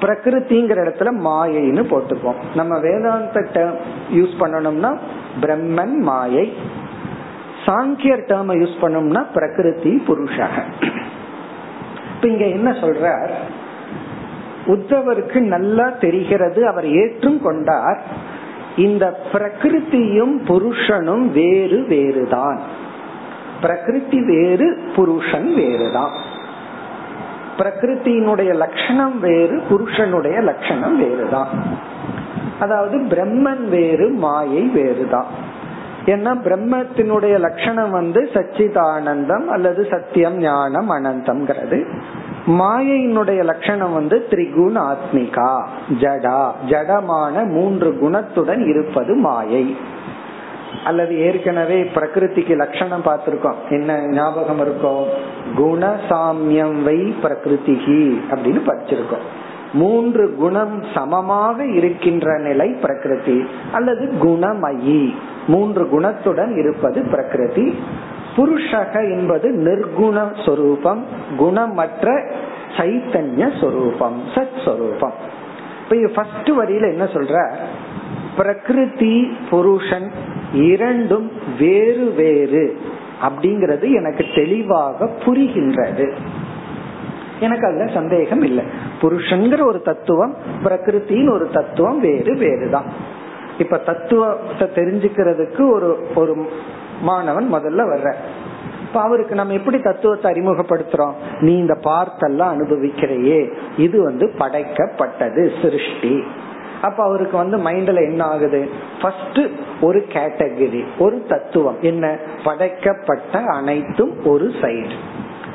பிரகிருதிங்கிற இடத்துல மாயைன்னு போட்டுப்போம் நம்ம வேதாந்த டேர்ம் யூஸ் பண்ணணும்னா பிரம்மன் மாயை. சாங்கியர் டேர்ம் யூஸ் பண்ணோம்னா பிரகிருதி புருஷக. இப்ப இங்க என்ன சொல்றார்? உத்தவருக்கு நல்லா தெரிகிறது அவர் ஏற்றும் கொண்டார். இந்த பிரகிருத்தியும் புருஷனும் வேறு வேறுதான். பிரகிருதி வேறு புருஷன் வேறுதான். பிரகிருத்தினுடைய லட்சணம் வேறு புருஷனுடைய லட்சணம் வேறுதான். அதாவது பிரம்மன் வேறு மாயை வேறுதான். ஏன்னா பிரம்மத்தினுடைய லட்சணம் வந்து சச்சிதானந்தம் அல்லது சத்தியம் ஞானம் அனந்தம்ங்கிறது. மாயையினுடைய லட்சணம் வந்து திரிகுண ஆத்மிகா ஜடா. ஜடமான மூன்று குணத்துடன் இருப்பது மாயை. அல்லது ஏற்கனவே பிரகிருதிக்கு லட்சணம் பார்த்திருக்கோம். என்ன ஞாபகம் இருக்கும் குணசாமியம் வை பிரகிருதிகி அப்படின்னு படிச்சிருக்கோம். மூன்று குணம் சமமாக இருக்கின்ற நிலை பிரகிருதி அல்லது குணமயி. மூன்று குணத்துடன் இருப்பது பிரகிருதி புருஷக என்பது நிர்குண சொரூபம் குணமற்ற சைத்தன்ய சொரூபம் சத் சொரூபம். இப்ப ஃபர்ஸ்ட் வரியில என்ன சொல்ற பிரகிருதி புருஷன் இரண்டும் வேறு வேறு அப்படிங்கிறது எனக்கு தெளிவாக புரிகின்றது. எனக்கு அதுல சந்தேகம் இல்லை. புருஷன்கிற ஒரு தத்துவம் பிரகிருத்தின் ஒரு தத்துவம் வேறு வேறுதான். இப்ப தத்துவத்தை தெரிஞ்சுக்கிறதுக்கு ஒரு ஒரு மாணவன் முதல்ல வர்ற. இப்ப அவருக்கு நம்ம எப்படி தத்துவத்தை அறிமுகப்படுத்துறோம்? நீ இந்த பார்த்தெல்லாம் அனுபவிக்கிறையே. இது வந்து படைக்கப்பட்டது சிருஷ்டி. அப்ப அவருக்கு வந்து மைண்ட்ல என்ன ஆகுது? ஃபர்ஸ்ட் ஒரு கேட்டகரி ஒரு தத்துவம். என்ன? படைக்கப்பட்ட அனைத்தும் ஒரு சைடு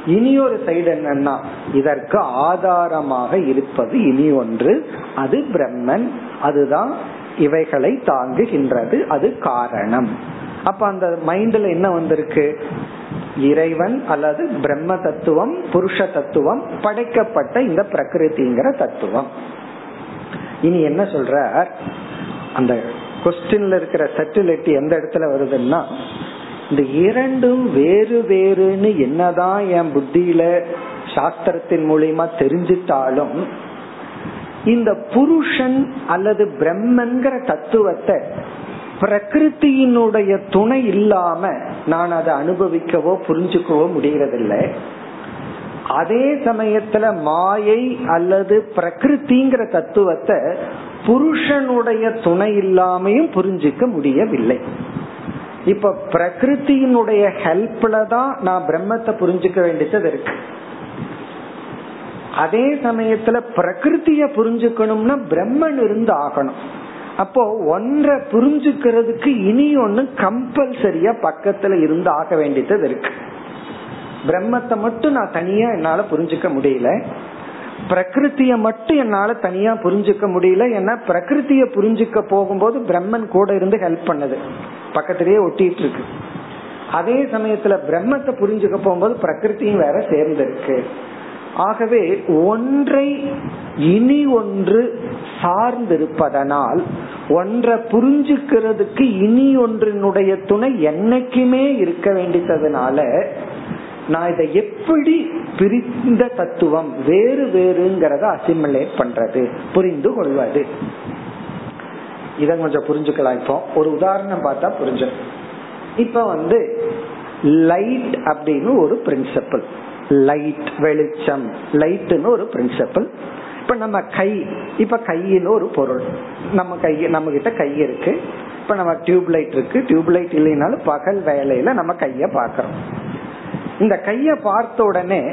இனி ஒரு சைடு என்னன்னா இதற்கு ஆதாரமாக இருப்பது இனி ஒன்று. அது பிரம்மன் அதுதான் இவைகளை தாங்குகின்றது அது காரணம். அப்ப அந்த மைண்ட்ல என்ன வந்திருக்கு? இறைவன் அல்லது பிரம்ம தத்துவம் புருஷ தத்துவம் படைக்கப்பட்ட இந்த பிரகிருதிங்கிற தத்துவம். இனி என்ன சொல்ற அந்த கொஸ்டின்ல இருக்கிற சர்டிலிட்டி எந்த இடத்துல வருதுன்னா இந்த இரண்டும் வேறு வேறுன்னு என்னதான் என் புத்தியில சாஸ்திரத்தின் மூலியமா தெரிஞ்சிட்டாலும் இந்த புருஷன் அல்லது பிரம்மன்கிற தத்துவத்தை பிரகிருத்தியினுடைய துணை இல்லாம நான் அதை அனுபவிக்கவோ புரிஞ்சுக்கவோ முடிகிறதில்லை. அதே சமயத்துல மாயை அல்லது பிரகிருதிங்கிற தத்துவத்தை புருஷனுடைய துணை இல்லாமையும் புரிஞ்சுக்க முடியவில்லை. இப்ப பிரகிருத்தினுடைய ஹெல்ப்ல தான் நான் பிரம்மத்தை புரிஞ்சுக்க வேண்டியது இருக்கு. அதே சமயத்துல பிரகிருத்திய புரிஞ்சுக்கணும்னா பிரம்மன் இருந்து ஆகணும் அப்போ ஒன்றை புரிஞ்சுக்கிறதுக்கு இனி ஒன்னு கம்பல்சரியா பக்கத்துல இருந்து ஆக வேண்டியது இருக்கு. பிரம்மத்தை மட்டும் நான் தனியா என்னால புரிஞ்சுக்க முடியல. பிரகிருத்திய மட்டும் என்னால தனியா புரிஞ்சுக்க முடியல. ஏன்னா பிரகிருத்திய புரிஞ்சுக்க போகும்போது பிரம்மன் கூட இருந்து ஹெல்ப் பண்ணது. பக்கத்திலேயே ஒட்டிட்டு இருக்கு. அதே சமயத்துல பிரம்மத்தை புரிஞ்சுக்க போகும்போது பிரகிருத்தியும் வேற சேர்ந்து இருக்கு. ஆகவே ஒன்றை இனி ஒன்று சார்ந்திருப்பதனால் ஒன்றை புரிஞ்சுக்கிறதுக்கு இனி ஒன்றினுடைய துணை என்னைக்குமே இருக்க வேண்டியதுனால நான் இதை எப்படி பிரிந்த தத்துவம் வேறு வேறுங்கிறத அசிமுலேட் பண்றது புரிந்து கொள்வது. இத கொஞ்சம் புரிஞ்சுக்கலாம் இப்போ. ஒரு உதாரணம் பார்த்தா புரிஞ்சு இப்ப வந்து லைட் அப்படின்னு ஒரு பிரின்சிபல் லைட் வெளிச்சம். லைட்னு ஒரு பிரின்சிபல் இப்ப நம்ம கை இப்ப கையின்னு ஒரு பொருள். நம்ம கை நம்ம கிட்ட கை இருக்கு. இப்ப நம்ம டியூப் லைட் இருக்கு. டியூப் லைட் இல்லைனாலும் பகல் வேலையில நம்ம கைய பாக்குறோம் இந்த கைய பார்த்த உடனே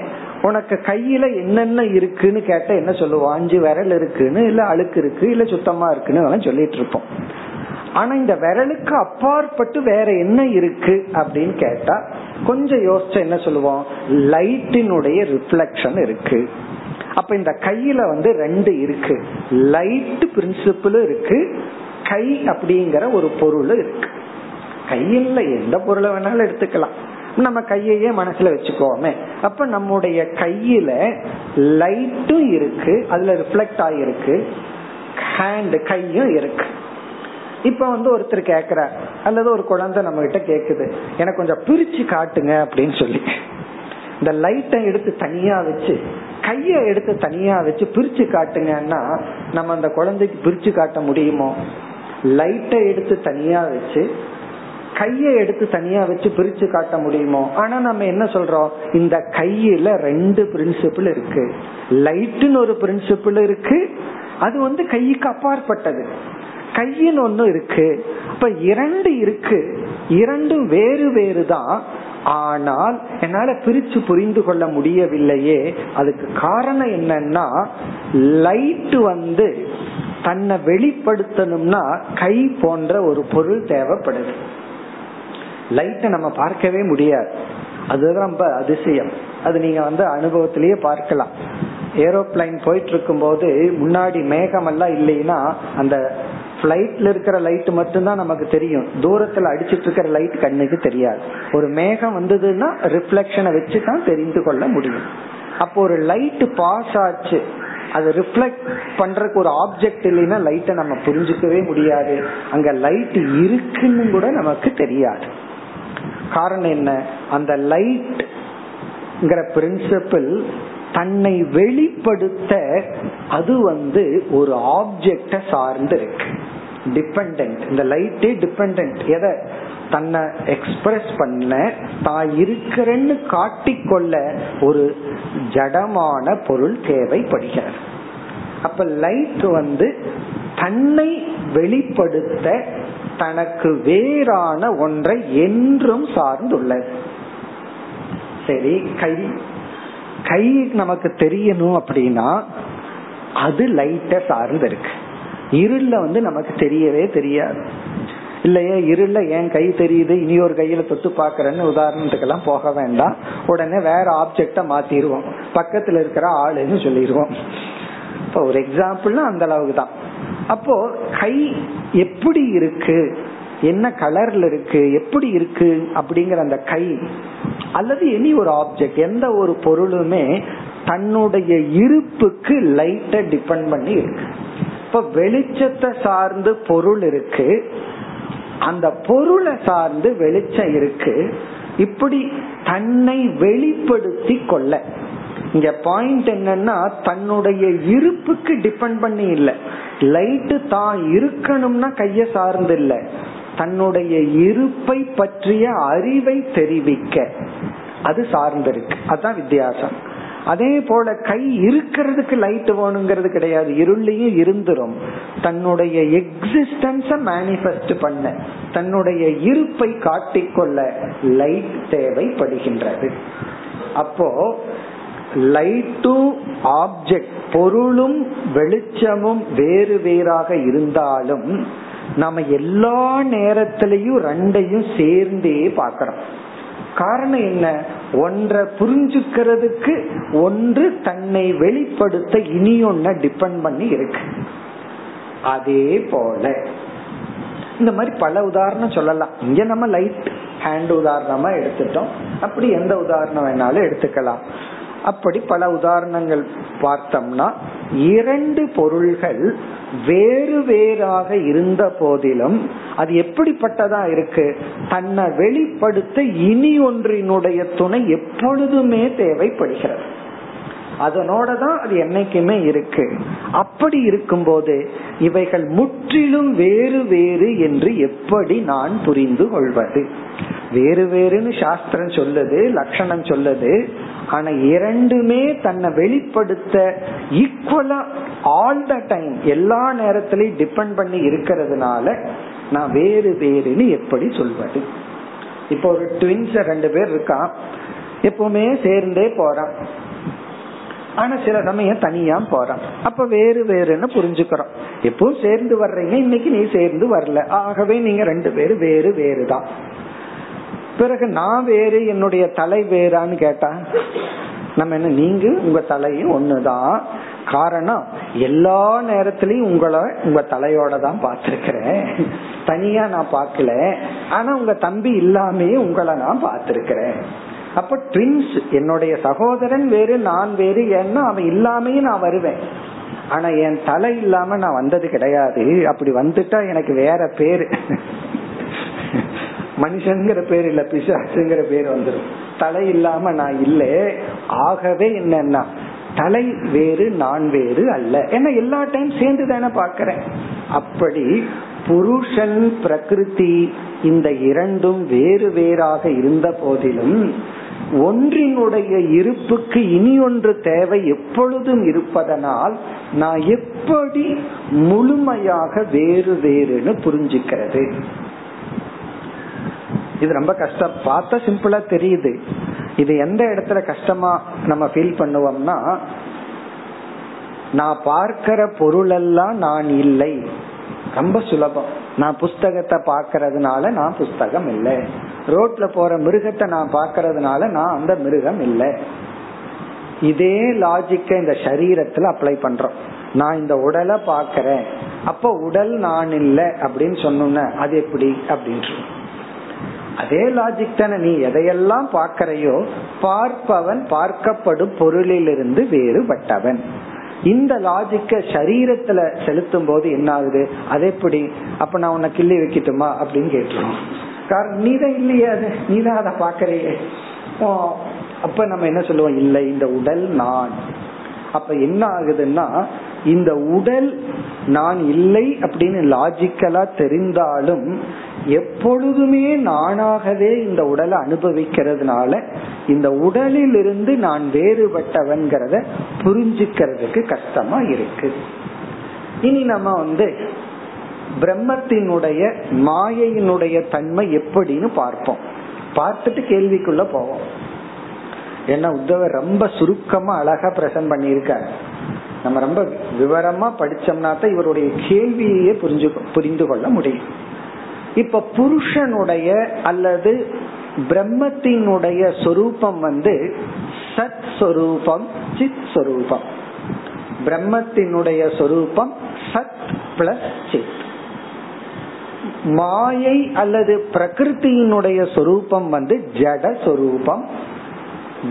உனக்கு கையில என்னென்ன இருக்குன்னு கேட்ட என்ன சொல்லுவோம்? அஞ்சு விரல் இருக்குன்னு இல்ல அழுக்கு இருக்கு இல்ல சுத்தமா இருக்குன்னு சொல்லிட்டு இருப்போம். ஆனா இந்த விரலுக்கு அப்பாற்பட்டு வேற என்ன இருக்கு அப்படின்னு கேட்டா கொஞ்சம் யோசிச்சா என்ன சொல்லுவோம்? லைட்டினுடைய ரிஃப்ளெக்ஷன் இருக்கு. அப்ப இந்த கையில வந்து ரெண்டு இருக்கு. லைட் பிரின்சிபிளும் இருக்கு கை அப்படிங்கிற ஒரு பொருள் இருக்கு. கையில் எந்த பொருளை வேணாலும் எடுத்துக்கலாம். நம்ம கையையே மனசுல வச்சுக்கோமே. அப்ப நம்முடைய கையில லைட்டும் இருக்கு அதுல ரிஃப்ளெக்ட் ஆகிருக்கு ஹேண்ட் கையும் இருக்கு. இப்ப வந்து ஒருத்தர் கேக்குற அல்லது ஒரு குழந்தை நம்ம கிட்ட கேக்குது எனக்கு கொஞ்சம் பிரிச்சு காட்டுங்க அப்படின்னு சொல்லி. இந்த லைட்டை எடுத்து தனியா வச்சு கைய எடுத்து தனியா வச்சு பிரிச்சு காட்டுங்கன்னா நம்ம அந்த குழந்தைக்கு பிரிச்சு காட்ட முடியுமோ? லைட்டை எடுத்து தனியா வச்சு கையை எடுத்து தனியா வச்சு பிரிச்சு காட்ட முடியுமோ? ஆனா நம்ம என்ன சொல்றோம்? இந்த கையில ரெண்டு பிரின்சிபிள் இருக்கு. லைட்டுன்னு ஒரு பிரின்சிபிள் இருக்கு. அது வந்து கைக்கு அப்பாற்பட்டது. கையின் ஒன்னு இருக்கு. இப்ப இரண்டு இருக்கு. இரண்டும் வேறு வேறு தான் ஆனால் என்னால பிரிச்சு புரிந்து கொள்ள முடியவில்லையே. அதுக்கு காரணம் என்னன்னா லைட் வந்து தன்னை வெளிப்படுத்தணும்னா கை போன்ற ஒரு பொருள் தேவைப்படுது. லைட்டை நம்ம பார்க்கவே முடியாது. அதுதான் ரொம்ப அதிசயம். அது நீங்க வந்து அனுபவத்திலேயே பார்க்கலாம். ஏரோப்ளைன் போயிட்டு இருக்கும் போது முன்னாடி மேகம் எல்லாம் இல்லைன்னா அந்த பிளைட்ல இருக்கிற லைட் மட்டும்தான் நமக்கு தெரியும். தூரத்துல அடிச்சிட்டு இருக்கிற லைட் கண்ணுக்கு தெரியாது. ஒரு மேகம் வந்ததுன்னா ரிஃப்ளெக்ஷனை வச்சு தான் தெரிந்து கொள்ள முடியும். அப்போ ஒரு லைட் பாஸ் ஆச்சு. அது ரிஃப்ளெக்ட் பண்றதுக்கு ஒரு ஆப்ஜெக்ட் இல்லைன்னா லைட்டை நம்ம புரிஞ்சுக்கவே முடியாது. அங்க லைட் இருக்குன்னு கூட நமக்கு தெரியாது. காரணம் என்ன? அந்த லைட் பிரின்சிபிள் தன்னை வெளிப்படுத்த அது வந்து ஒரு ஆப்ஜெக்ட சார்ந்து இருக்கு. டிபெண்ட் இந்த லைட்டே டிபெண்ட் எதை? தன்னை எக்ஸ்பிரஸ் பண்ண தான் இருக்கிறேன்னு காட்டிக்கொள்ள ஒரு ஜடமான பொருள் தேவைப்படுகிறது. அப்ப லைட் வந்து தன்னை வெளிப்படுத்த தனக்கு வேறான ஒன்றை என்றும் சார்ந்துள்ளது சரி கை. கை நமக்கு தெரியணும் அப்படின்னா அது லைட்ட சார்ந்து இருக்கு. இருள வந்து நமக்கு தெரியவே தெரியாது. இல்லையே இருள என் கை தெரியுது இனி ஒரு கையில தொட்டு பாக்குறேன்னு உதாரணத்துக்கெல்லாம் போக வேண்டாம். உடனே வேற ஆப்ஜெக்ட மாத்திடுவோம். பக்கத்துல இருக்கிற ஆளுன்னு சொல்லிடுவோம். இப்போ ஒரு எக்ஸாம்பிள்னா அந்த அளவுக்கு தான். அப்போ கை எப்படி இருக்கு? என்ன கலர்ல இருக்கு? எப்படி இருக்கு? அப்படிங்கிற அந்த கை அல்லது எனி ஒரு ஆப்ஜெக்ட் எந்த ஒரு பொருளுமே தன்னுடைய இருப்புக்கு லைட்ட டிபெண்ட் பண்ணி இருக்கு. இப்ப வெளிச்சத்தை சார்ந்து பொருள் இருக்கு. அந்த பொருளை சார்ந்து வெளிச்சம் இருக்கு. இப்படி தன்னை வெளிப்படுத்தி கொள்ள. இங்க பாயிண்ட் என்னன்னா தன்னுடைய இருப்புக்கு டிபெண்ட் பண்ணி இல்ல. லைட்டு தான் இருக்கணும்னா கைய சார்ந்து இல்ல. தன்னுடைய இருப்பை பற்றிய அறிவை தெரிவிக்க. அது சார்ந்திருக்கு அதுதான் வித்தியாசம். அதே போல கை இருக்கிறதுக்கு லைட் வேணுங்கிறது கிடையாது. இருளையும் இருந்துரும். தன்னுடைய எக்ஸிஸ்டன்ஸ மேனிபெஸ்ட் பண்ண. தன்னுடைய இருப்பை காட்டிக்கொள்ள லைட் தேவைப்படுகின்றது. அப்போ லைட்டும் ஆப்ஜெக்ட் பொருளும் வெளிச்சமும் வேறு வேறாக இருந்தாலும் நம்ம எல்லா நேரத்திலையும் ரெண்டையும் சேர்ந்தே பாக்கிறோம் காரணம் என்ன? ஒன்றை புரிஞ்சுக்கிறதுக்கு ஒன்று தன்னை வெளிப்படுத்த இனி ஒன்ன டிபெண்ட் பண்ணி இருக்கு. அதே போல இந்த மாதிரி பல உதாரணம் சொல்லலாம். இங்க நம்ம லைட் ஹேண்ட் உதாரணமா எடுத்துட்டோம். அப்படி எந்த உதாரணம் வேணாலும் எடுத்துக்கலாம். அப்படி பல உதாரணங்கள் பார்த்தோம்னா இரண்டு பொருள்கள் வேறு வேறாக இருந்த போதிலும் அது எப்படிப்பட்டதா இருக்கு? தன்னை வெளிப்படுத்த இனி ஒன்றினுடைய துணை எப்பொழுதுமே தேவைப்படுகிறது. அதனோட தான் அது என்னைக்குமே இருக்கு. அப்படி இருக்கும்போது இவைகள் முற்றிலும் வேறு வேறு என்று எப்படி நான் புரிந்து கொள்வது? வேறு வேறுன்னு சாஸ்திரம் சொல்லுது லட்சணம் சொல்லுது ஆனா இரண்டுமே தன்னை வெளிப்படுத்த ஈக்குவலா ஆல் த டைம் எல்லா நேரத்திலையும் டிபெண்ட் பண்ணி இருக்கிறதுனால நான் வேறு வேறுன்னு எப்படி சொல்வது? இப்போ ஒரு ட்வின்ஸ் ரெண்டு பேர் இருக்கான் எப்பவுமே சேர்ந்தே போறான். ஆனா சில சமயம் தனியா போறான். அப்ப வேறு வேறுன்னு புரிஞ்சுக்கிறோம். எப்பவும் சேர்ந்து வர்றீங்க இன்னைக்கு நீ சேர்ந்து வரல. ஆகவே நீங்க ரெண்டு பேரும் வேறு வேறு தான் பிறகு நான் வேறு என்னுடைய தலை வேறான்னு கேட்டா நம்ம என்ன நீங்க உங்க தலையும் ஒண்ணுதான். காரணம் எல்லா நேரத்திலயும் உங்களை உங்க தலையோட தான் பார்த்திருக்கிறேன். தனியா நான் பார்க்கல. ஆனா உங்க தம்பி இல்லாமே உங்களை நான் பார்த்திருக்கிறேன். அப்ப ட்வின்ஸ் என்னுடைய சகோதரன் வேறு நான் வேறு ஏன்னா அவன் இல்லாமயே நான் வருவேன். ஆனா என் தலை இல்லாம நான் வந்தது கிடையாது. அப்படி வந்துட்டா எனக்கு வேற பேரு. மனுஷங்கிற பேர் இல்ல பிசாசுங்கிற பேர் வந்துடும் தலை இல்லாம நான் இல்லை ஆகவே என்னன்னா தலை வேறு நான் வேறு அல்ல. ஏன்னா எல்லா டைம் சேர்ந்து தானே பாக்கிறேன் அப்படி புருஷன் பிரகிருதி இந்த இரண்டும் வேறு வேறாக இருந்த போதிலும் ஒன்றினுடைய இருப்புக்கு இனி ஒன்று தேவை எப்பொழுதும் இருப்பதனால் நான் எப்படி முழுமையாக வேறு வேறுன்னு புரிஞ்சுக்கிறது. இது ரொம்ப கஷ்டம். பார்த்தா சிம்பிளா தெரியுது. இது எந்த இடத்துல கஷ்டமா நம்ம ஃபீல் பண்ணுவோம்னா நான் பார்க்கிற பொருள் எல்லாம் நான் இல்லை. ரொம்ப சுலபம். நான் புஸ்தகத்தை பாக்கிறதுனால நான் புஸ்தகம் இல்லை. ரோட்ல போற மிருகத்தை நான் பாக்கிறதுனால நான் அந்த மிருகம் இல்லை. இதே லாஜிக்க இந்த சரீரத்துல அப்ளை பண்றோம். நான் இந்த உடலை பாக்கிறேன் அப்ப உடல் நான் இல்லை அப்படின்னு சொன்னோம்னா அது எப்படி? அப்படின்னு அதே லாஜிக் தானே நீ எதையெல்லாம் பார்க்கறையோ பார்ப்பவன் பார்க்கப்படும் பொருளிலிருந்து வேறுபட்டவன். இந்த லாஜிக்க சரீரத்துல செலுத்தும் போது என்ன ஆகுது அது எப்படி? அப்ப நான் உன்னை கிள்ளி வைக்கட்டுமா? அப்படின்னு கேட்டுருவோம் காரணம் நீதான் இல்லையே அது. நீதான் அதை பாக்கறையே அப்ப நம்ம என்ன சொல்லுவோம்? இல்லை இந்த உடல் நான். அப்ப என்ன ஆகுதுன்னா இந்த உடல் நான் இல்லை அப்படின்னு லாஜிக்கலா தெரிந்தாலும் எப்பொழுதுமே நானாகவே இந்த உடலை அனுபவிக்கிறதுனால இந்த உடலில் இருந்து நான் வேறுபட்டவன்கிறத புரிஞ்சுக்கிறதுக்கு கஷ்டமா இருக்கு. இனி நம்ம வந்து பிரம்மத்தினுடைய மாயையினுடைய தன்மை எப்படின்னு பார்ப்போம். பார்த்துட்டு கேள்விக்குள்ள போவோம். ஏன்னா உத்தவர் ரொம்ப சுருக்கமா அழகா பிரசன்ட் பண்ணியிருக்காரு. நம்ம ரொம்ப விவரமா படிச்சோம்னா தான் இவருடைய கேள்வியே புரிஞ்சு புரிந்து கொள்ள முடியும். இப்ப புருஷனுடைய அல்லது பிரம்மத்தினுடைய சொரூபம் வந்து சத் சொரூபம் சித் சொரூபம் பிரம்மத்தினுடைய சொரூபம் சத் பிளஸ் சித். மாயை அல்லது பிரகிருத்தியினுடைய சொரூபம் வந்து ஜட சொரூபம்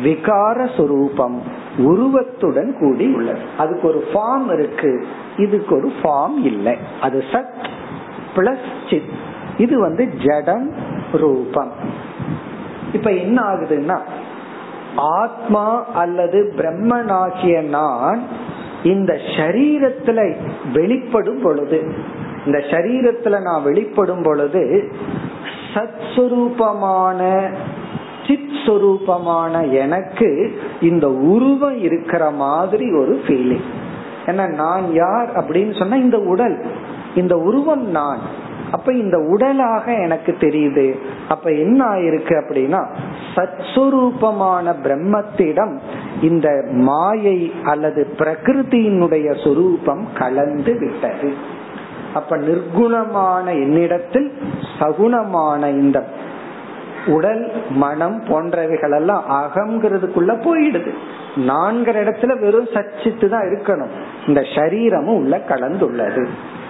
விகார சொரூபம் உருவத்துடன் கூடி உள்ளது. அதுக்கு ஒரு ஃபார்ம் இருக்கு. இதுக்கு ஒரு ஃபார்ம் இல்லை. அது சத் பிளஸ் சித். இது வந்து ஜடம் ரூபம். இப்ப என்ன ஆகுதுன்னா ஆத்மா அல்லது பிரம்மனாகிய நான் இந்த சரீரத்துல வெளிப்படும் பொழுது இந்த சரீரத்துல நான் வெளிப்படும் பொழுது சத்ஸ்வரூபமான சித் சுரூபமான எனக்கு இந்த உருவம் இருக்கிற மாதிரி ஒரு ஃபீலிங் ஏன்னா நான் யார் அப்படின்னு சொன்னா இந்த உடல். இந்த உருவம் நான். அப்ப இந்த உடலாக எனக்கு தெரியுது. அப்ப என்ன ஆயிருக்கு அப்படின்னா சத்ஸ்வரூபமான பிரம்மத்திடம் இந்த மாயை அல்லது பிரகிருதியினுடைய சொரூபம் கலந்து விட்டது. அப்ப நிர்குணமான என்னிடத்தில் சகுணமான இந்த உடல் மனம் போன்றவைகள் எல்லாம் அகங்கிறதுக்குள்ள போயிடுது. நான்கிற இடத்துல வெறும் சச்சித்து தான் இருக்கணும். இந்த சரீரமும் உள்ள கலந்துள்ளது.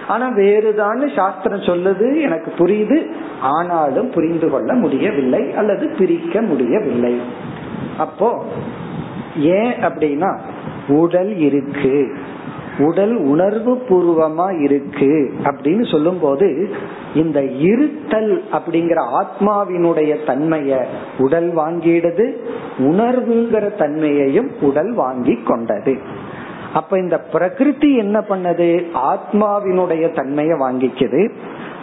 ஆனா வேறுதான்னு சாஸ்திரம் சொல்லுது எனக்கு புரியுது. ஆனாலும் புரிந்து கொள்ள முடியவில்லை அல்லது பிரிக்க முடியவில்லை. அப்போ ஏன் அப்படின்னா உடல் இருக்கு. உடல் உணர்வு பூர்வமா இருக்கு அப்படின்னு சொல்லும் போது இந்த இருத்தல் அப்படிங்கிற ஆத்மாவினுடைய தன்மைய உடல் வாங்கிடுது உணர்வுங்கிற தன்மையையும் உடல் வாங்கி கொண்டது. அப்ப இந்த பிரகிருதி என்ன பண்ணது? ஆத்மாவினுடைய தன்மையை வாங்கிக்குது.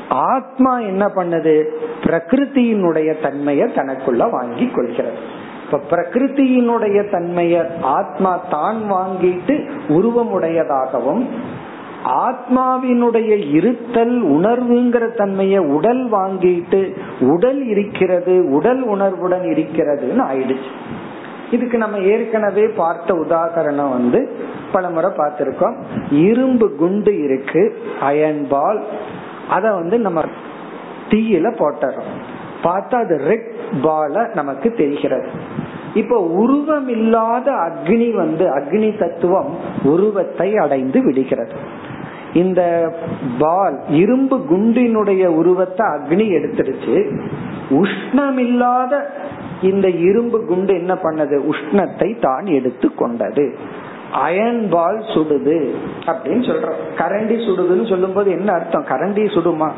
ஆத்மா என்ன பண்ணது? பிரகிருத்தியினுடைய தன்மையை தனக்குள்ள வாங்கி கொள்கிறது. இப்ப பிரகிருத்தியினுடைய தன்மைய ஆத்மா தான் வாங்கிட்டு உருவமுடையதாகவும் ஆத்மாவினுடைய இருத்தல் உணர்வுங்கிற தன்மைய உடல் வாங்கிட்டு உடல் இருக்கிறது உடல் உணர்வுடன் இருக்கிறதுன்னு ஆயிடுச்சு. இதுக்கு நம்ம ஏற்கனவே பார்த்த உதாகரணம் வந்து பல முறை பார்த்திருக்கோம். இரும்பு குண்டு இருக்கு அயன் பால் அத வந்து நம்ம தீயில போட்டுறோம். பார்த்தா அது ரெட் பால நமக்கு தெரிகிறது. இப்போ உருவம் இல்லாத அக்னி வந்து அக்னி தத்துவம் உருவத்தை அடைந்து விடுகிறது. இந்த பால் இரும்பு குண்டினுடைய உருவத்தை அக்னி எடுத்துடுச்சு. உஷ்ணமில்லாத இந்த இரும்பு குண்டு என்ன பண்ணது? உஷ்ணத்தை தான் எடுத்து கொண்டது அயன் பால் சுடுது அப்படின்னு சொல்றோம். கரண்டி சுடுதுன்னு சொல்லும் போது என்ன அர்த்தம்? கரண்டி சுடுமா?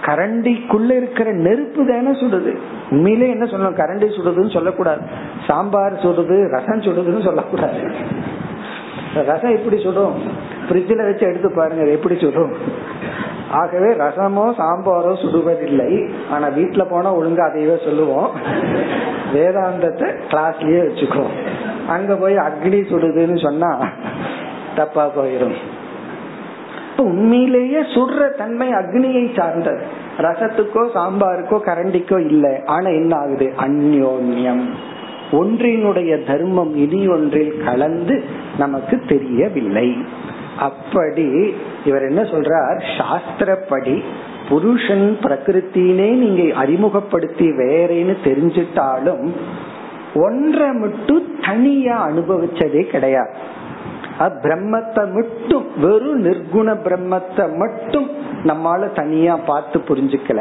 கரண்டிக்குள்ள இருக்கிற நெருப்பு தானே சுடுது. உண்மையிலே என்ன சொல்லணும்? கரண்டி சுடுதுன்னு சொல்லக்கூடாது. சாம்பார் சுடுது ரசம் சுடுதுன்னு சொல்லக்கூடாது. ரசம் எப்படி சுடும்? ஃப்ரிட்ஜில் வச்சு எடுத்து பாருங்க எப்படி சுடும்? ஆகவே ரசமோ சாம்பாரோ சுடுவதில்லை. ஆனா வீட்டுல போனா ஒழுங்கா அதையவே சொல்லுவோம். வேதாந்தத்தை கிளாஸ்லயே வச்சுக்குவோம். அங்க போய் அக்னி சுடுதுன்னு சொன்னா தப்பா போயிடும் உண்மையிலேயே சுடுற தன்மை அக்னியை சார்ந்தது. ரசத்துக்கோ சாம்பாருக்கோ கரண்டிக்கோ இல்லை. ஆனா என்ன ஆகுது? அந்யோன்யம். ஒன்றினுடைய தர்மம் இனி ஒன்றில் கலந்து நமக்கு தெரியவில்லை. அப்படி இவர் என்ன சொல்றார்? சாஸ்திரப்படி புருஷன் பிரகிருத்தினே நீங்க அறிமுகப்படுத்தி வேறேன்னு தெரிஞ்சிட்டாலும் ஒன்றை மட்டும் தனியா அனுபவிச்சதே கிடையாது. பிரம்மத்தை மட்டும் வெறும் நிர்குண பிரம்மத்தை மட்டும் நம்மால தனியா பார்த்து புரிஞ்சுக்கல.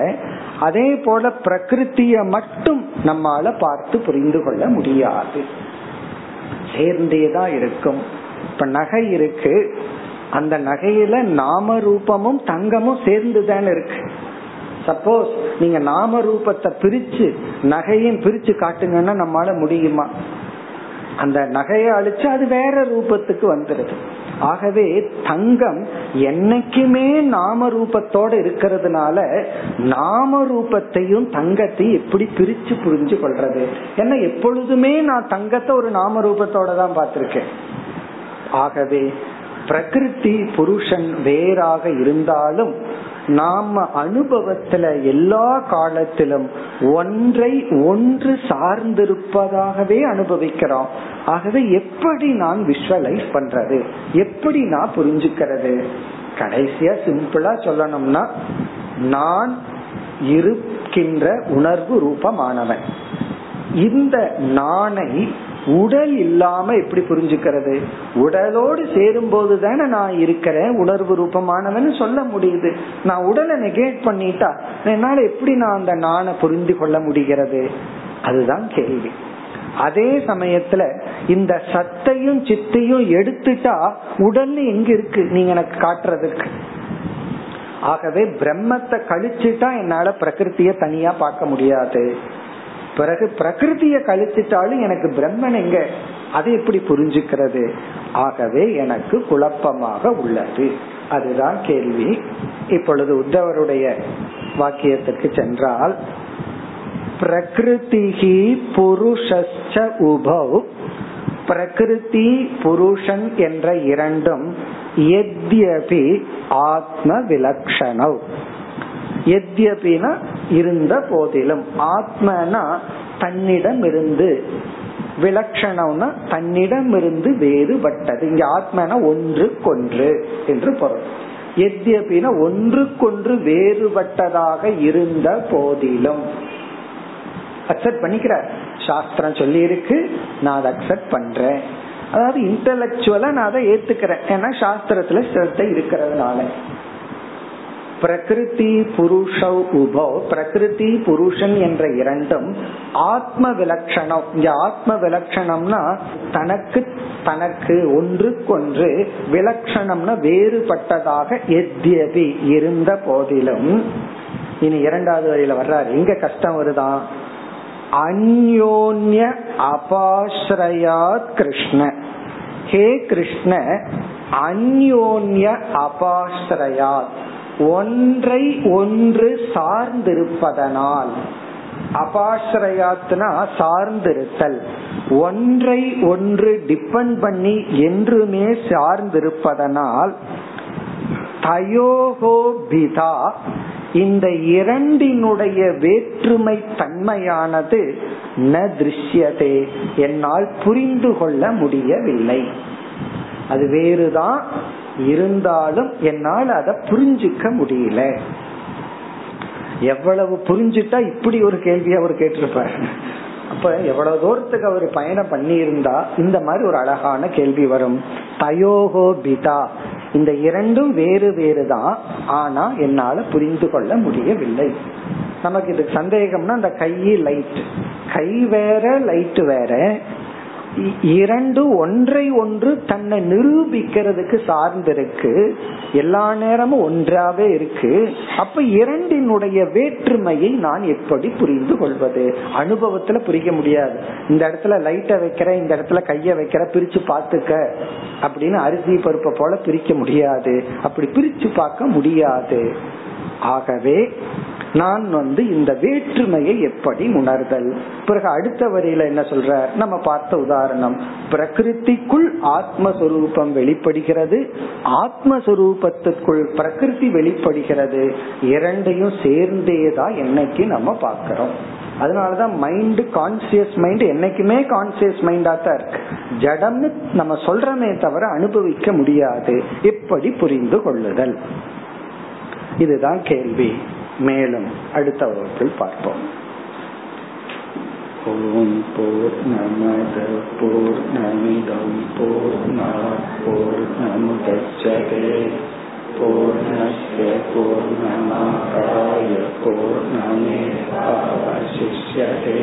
அதே போல பிரகிருத்திய மட்டும் நம்மால பார்த்து புரிந்து கொள்ள முடியாது. சேர்ந்தேதான் இருக்கும். இப்ப நகை இருக்கு. அந்த நகையில நாம ரூபமும் தங்கமும் சேர்ந்துதான் இருக்கு. சப்போஸ் நீங்க நாம ரூபத்தை பிரிச்சு நகையும் பிரிச்சு காட்டுங்கன்னா நம்மளால முடியுமா? அந்த நகையை அழிச்சு அது வேற ரூபத்துக்கு வந்துருது. ஆகவே தங்கம் என்னைக்குமே நாம ரூபத்தோட இருக்கிறதுனால நாம ரூபத்தையும் தங்கத்தையும் எப்படி பிரிச்சு புரிஞ்சு கொள்றது? ஏன்னா எப்பொழுதுமே நான் தங்கத்தை ஒரு நாம ரூபத்தோட தான் பார்த்திருக்கேன். ஆகவே பிரகிருதி புருஷன் வேறாக இருந்தாலும் நாம அனுபவத்துல எல்லா காலத்திலும் ஒன்றை ஒன்று சார்ந்திருப்பதாகவே அனுபவிக்கிறோம். ஆகவே எப்படி நான் விஷுவலைஸ் பண்றது? எப்படி நான் புரிஞ்சுக்கிறது? கடைசியா சிம்பிளா சொல்லணும்னா நான் இருக்கின்ற உணர்வு ரூபமானவன். இந்த நானை உடல் இல்லாம எப்படி புரிஞ்சுக்கிறது? உடலோடு சேரும் போது தானே நான் இருக்கிறேன் உணர்வு ரூபமானவன் சொல்ல முடியுது. நான் உடலை நெகேட் பண்ணிட்டா என்னால எப்படி நான் அந்த நானை புரிந்து கொள்ள முடிகிறது? அதுதான் கேள்வி. அதே சமயத்துல இந்த சத்தையும் சித்தையும் எடுத்துட்டா உடல் எங்க இருக்கு? நீங்க எனக்கு காட்டுறதுக்கு. ஆகவே பிரம்மத்தை கழிச்சுட்டா என்னால பிரகிருத்திய தனியா பார்க்க முடியாது. பிறகு பிரகிருதிய கழிச்சிட்டாலும் எனக்கு பிரம்மன் எங்க? அது எப்படி புரிஞ்சுக்கிறது? ஆகவே எனக்கு குழப்பமாக உள்ளது. அதுதான் கேள்வி. இப்பொழுது உத்தவருடைய வாக்கியத்திற்கு சென்றால் பிரகிருதிகி புருஷச்ச உபௌ. பிரகிருதி புருஷன் என்ற இரண்டும் எத்யபி ஆத்ம விலக்ஷணவ் எத்யபினா இருந்த போதிலும். ஆத்மனா தன்னிடம் இருந்து விலட்சணம்னா தன்னிடம் இருந்து வேறுபட்டது. இங்க ஆத்மனா ஒன்று கொன்று என்று பொருள். எத்யபினா ஒன்றுக்கொன்று வேறுபட்டதாக இருந்த போதிலும். அக்செப்ட் பண்ணிக்கிறார். சாஸ்திரம் சொல்லி இருக்கு நான் அதை அக்செப்ட் பண்றேன். அதாவது இன்டலக்சுவலா நான் அதை ஏத்துக்கிறேன். ஏன்னா சாஸ்திரத்துல சிரத்தை இருக்கிறதுனால. பிரகிருதி புருஷ உபோ பிரகிருதி புருஷன் என்ற இரண்டும் ஆத்ம விலட்சணம் இங்க ஆத்ம விலட்சணம்னா தனக்கு தனக்கு ஒன்றுக்கொன்று விலட்சணம்னா வேறுபட்டதாக எத்தியது இருந்த போதிலும். இனி இரண்டாவது வரையில வர்றாரு. இங்க கஷ்டம் வருதான் அந்யோன்ய அபாஸ்ரயாத் கிருஷ்ண. ஹே கிருஷ்ண அந்யோன்ய அபாஸ்ரயாத் ஒன்றை ஒன்று சார்ந்திருப்பதனால். அபாஸ்ரயாத்னா சார்ந்திருத்தல். ஒன்றை ஒன்று டிபெண்ட் பண்ணி என்றுமே சார்ந்திருப்பதனால் தயோகோ பிதா. இந்த இரண்டினுடைய வேற்றுமை தன்மையானது ந திருஷ்யதே. என்னால் புரிந்து கொள்ள முடியவில்லை. அது வேறுதான் இருந்தாலும் என்னால் அதை புரிஞ்சுக்க முடியல. எவ்வளவு புரிஞ்சுட்டா இப்படி ஒரு கேள்வி அவர் கேட்டிருப்பார். அப்ப எவ்வளவு தூரத்துக்கு அவர் பயணம் பண்ணி இருந்தா இந்த மாதிரி ஒரு அழகான கேள்வி வரும். தயோகோ பிதா. இந்த இரண்டும் வேறு வேறு தான். ஆனா என்னால புரிந்து கொள்ள முடியவில்லை. நமக்கு இது சந்தேகம்னா அந்த கை லைட் கை வேற லைட் வேற. இரண்டு ஒன்றை ஒன்று தன்னை நிரூபிக்கிறதுக்கு சார்ந்திருக்கு. எல்லா நேரமும் ஒன்றாவே இருக்கு. அப்ப இரண்டினுடைய வேற்றுமையை நான் எப்படி புரிந்து கொள்வது? அனுபவத்துல புரிய முடியாது. இந்த இடத்துல லைட்டை வைக்கிற இந்த இடத்துல கைய வைக்கிற பிரிச்சு பாத்துக்க அப்படின்னு அரிசி பருப்பை போல பிரிக்க முடியாது. அப்படி பிரிச்சு பார்க்க முடியாது. ஆகவே நான் வந்து இந்த வேற்றுமையை எப்படி உணர்தல்? பிறகு அடுத்த வரியில என்ன சொல்ற? நம்ம பார்த்த உதாரணம் பிரகிருதிக்குள் ஆத்மஸ்வரூபம் வெளிப்படுகிறது. ஆத்மஸ்வரூபத்துக்குள் பிரகிருதி வெளிப்படுகிறது. இரண்டையும் சேர்ந்தேதான் என்னைக்கு நம்ம பார்க்கிறோம். அதனாலதான் மைண்ட் கான்சியஸ் மைண்ட் என்னைக்குமே கான்சியஸ் மைண்டா தான் இருக்கு. ஜடம்னு நம்ம சொல்றமே தவிர அனுபவிக்க முடியாது. எப்படி புரிந்து கொள்ளுதல்? இதுதான் கேள்வி. மேலும் அடுத்த வகுப்பில் பார்ப்போம். ஓம் போர் நமத போர் நமிதம் போர் போர் நமுதச்சதே. பூர்ணய பூர்ணமாதாய பூர்ணமேவாவசிஷ்யதே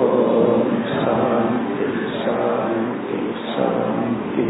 ஓம் சாந்தி சாந்தி சாந்தி.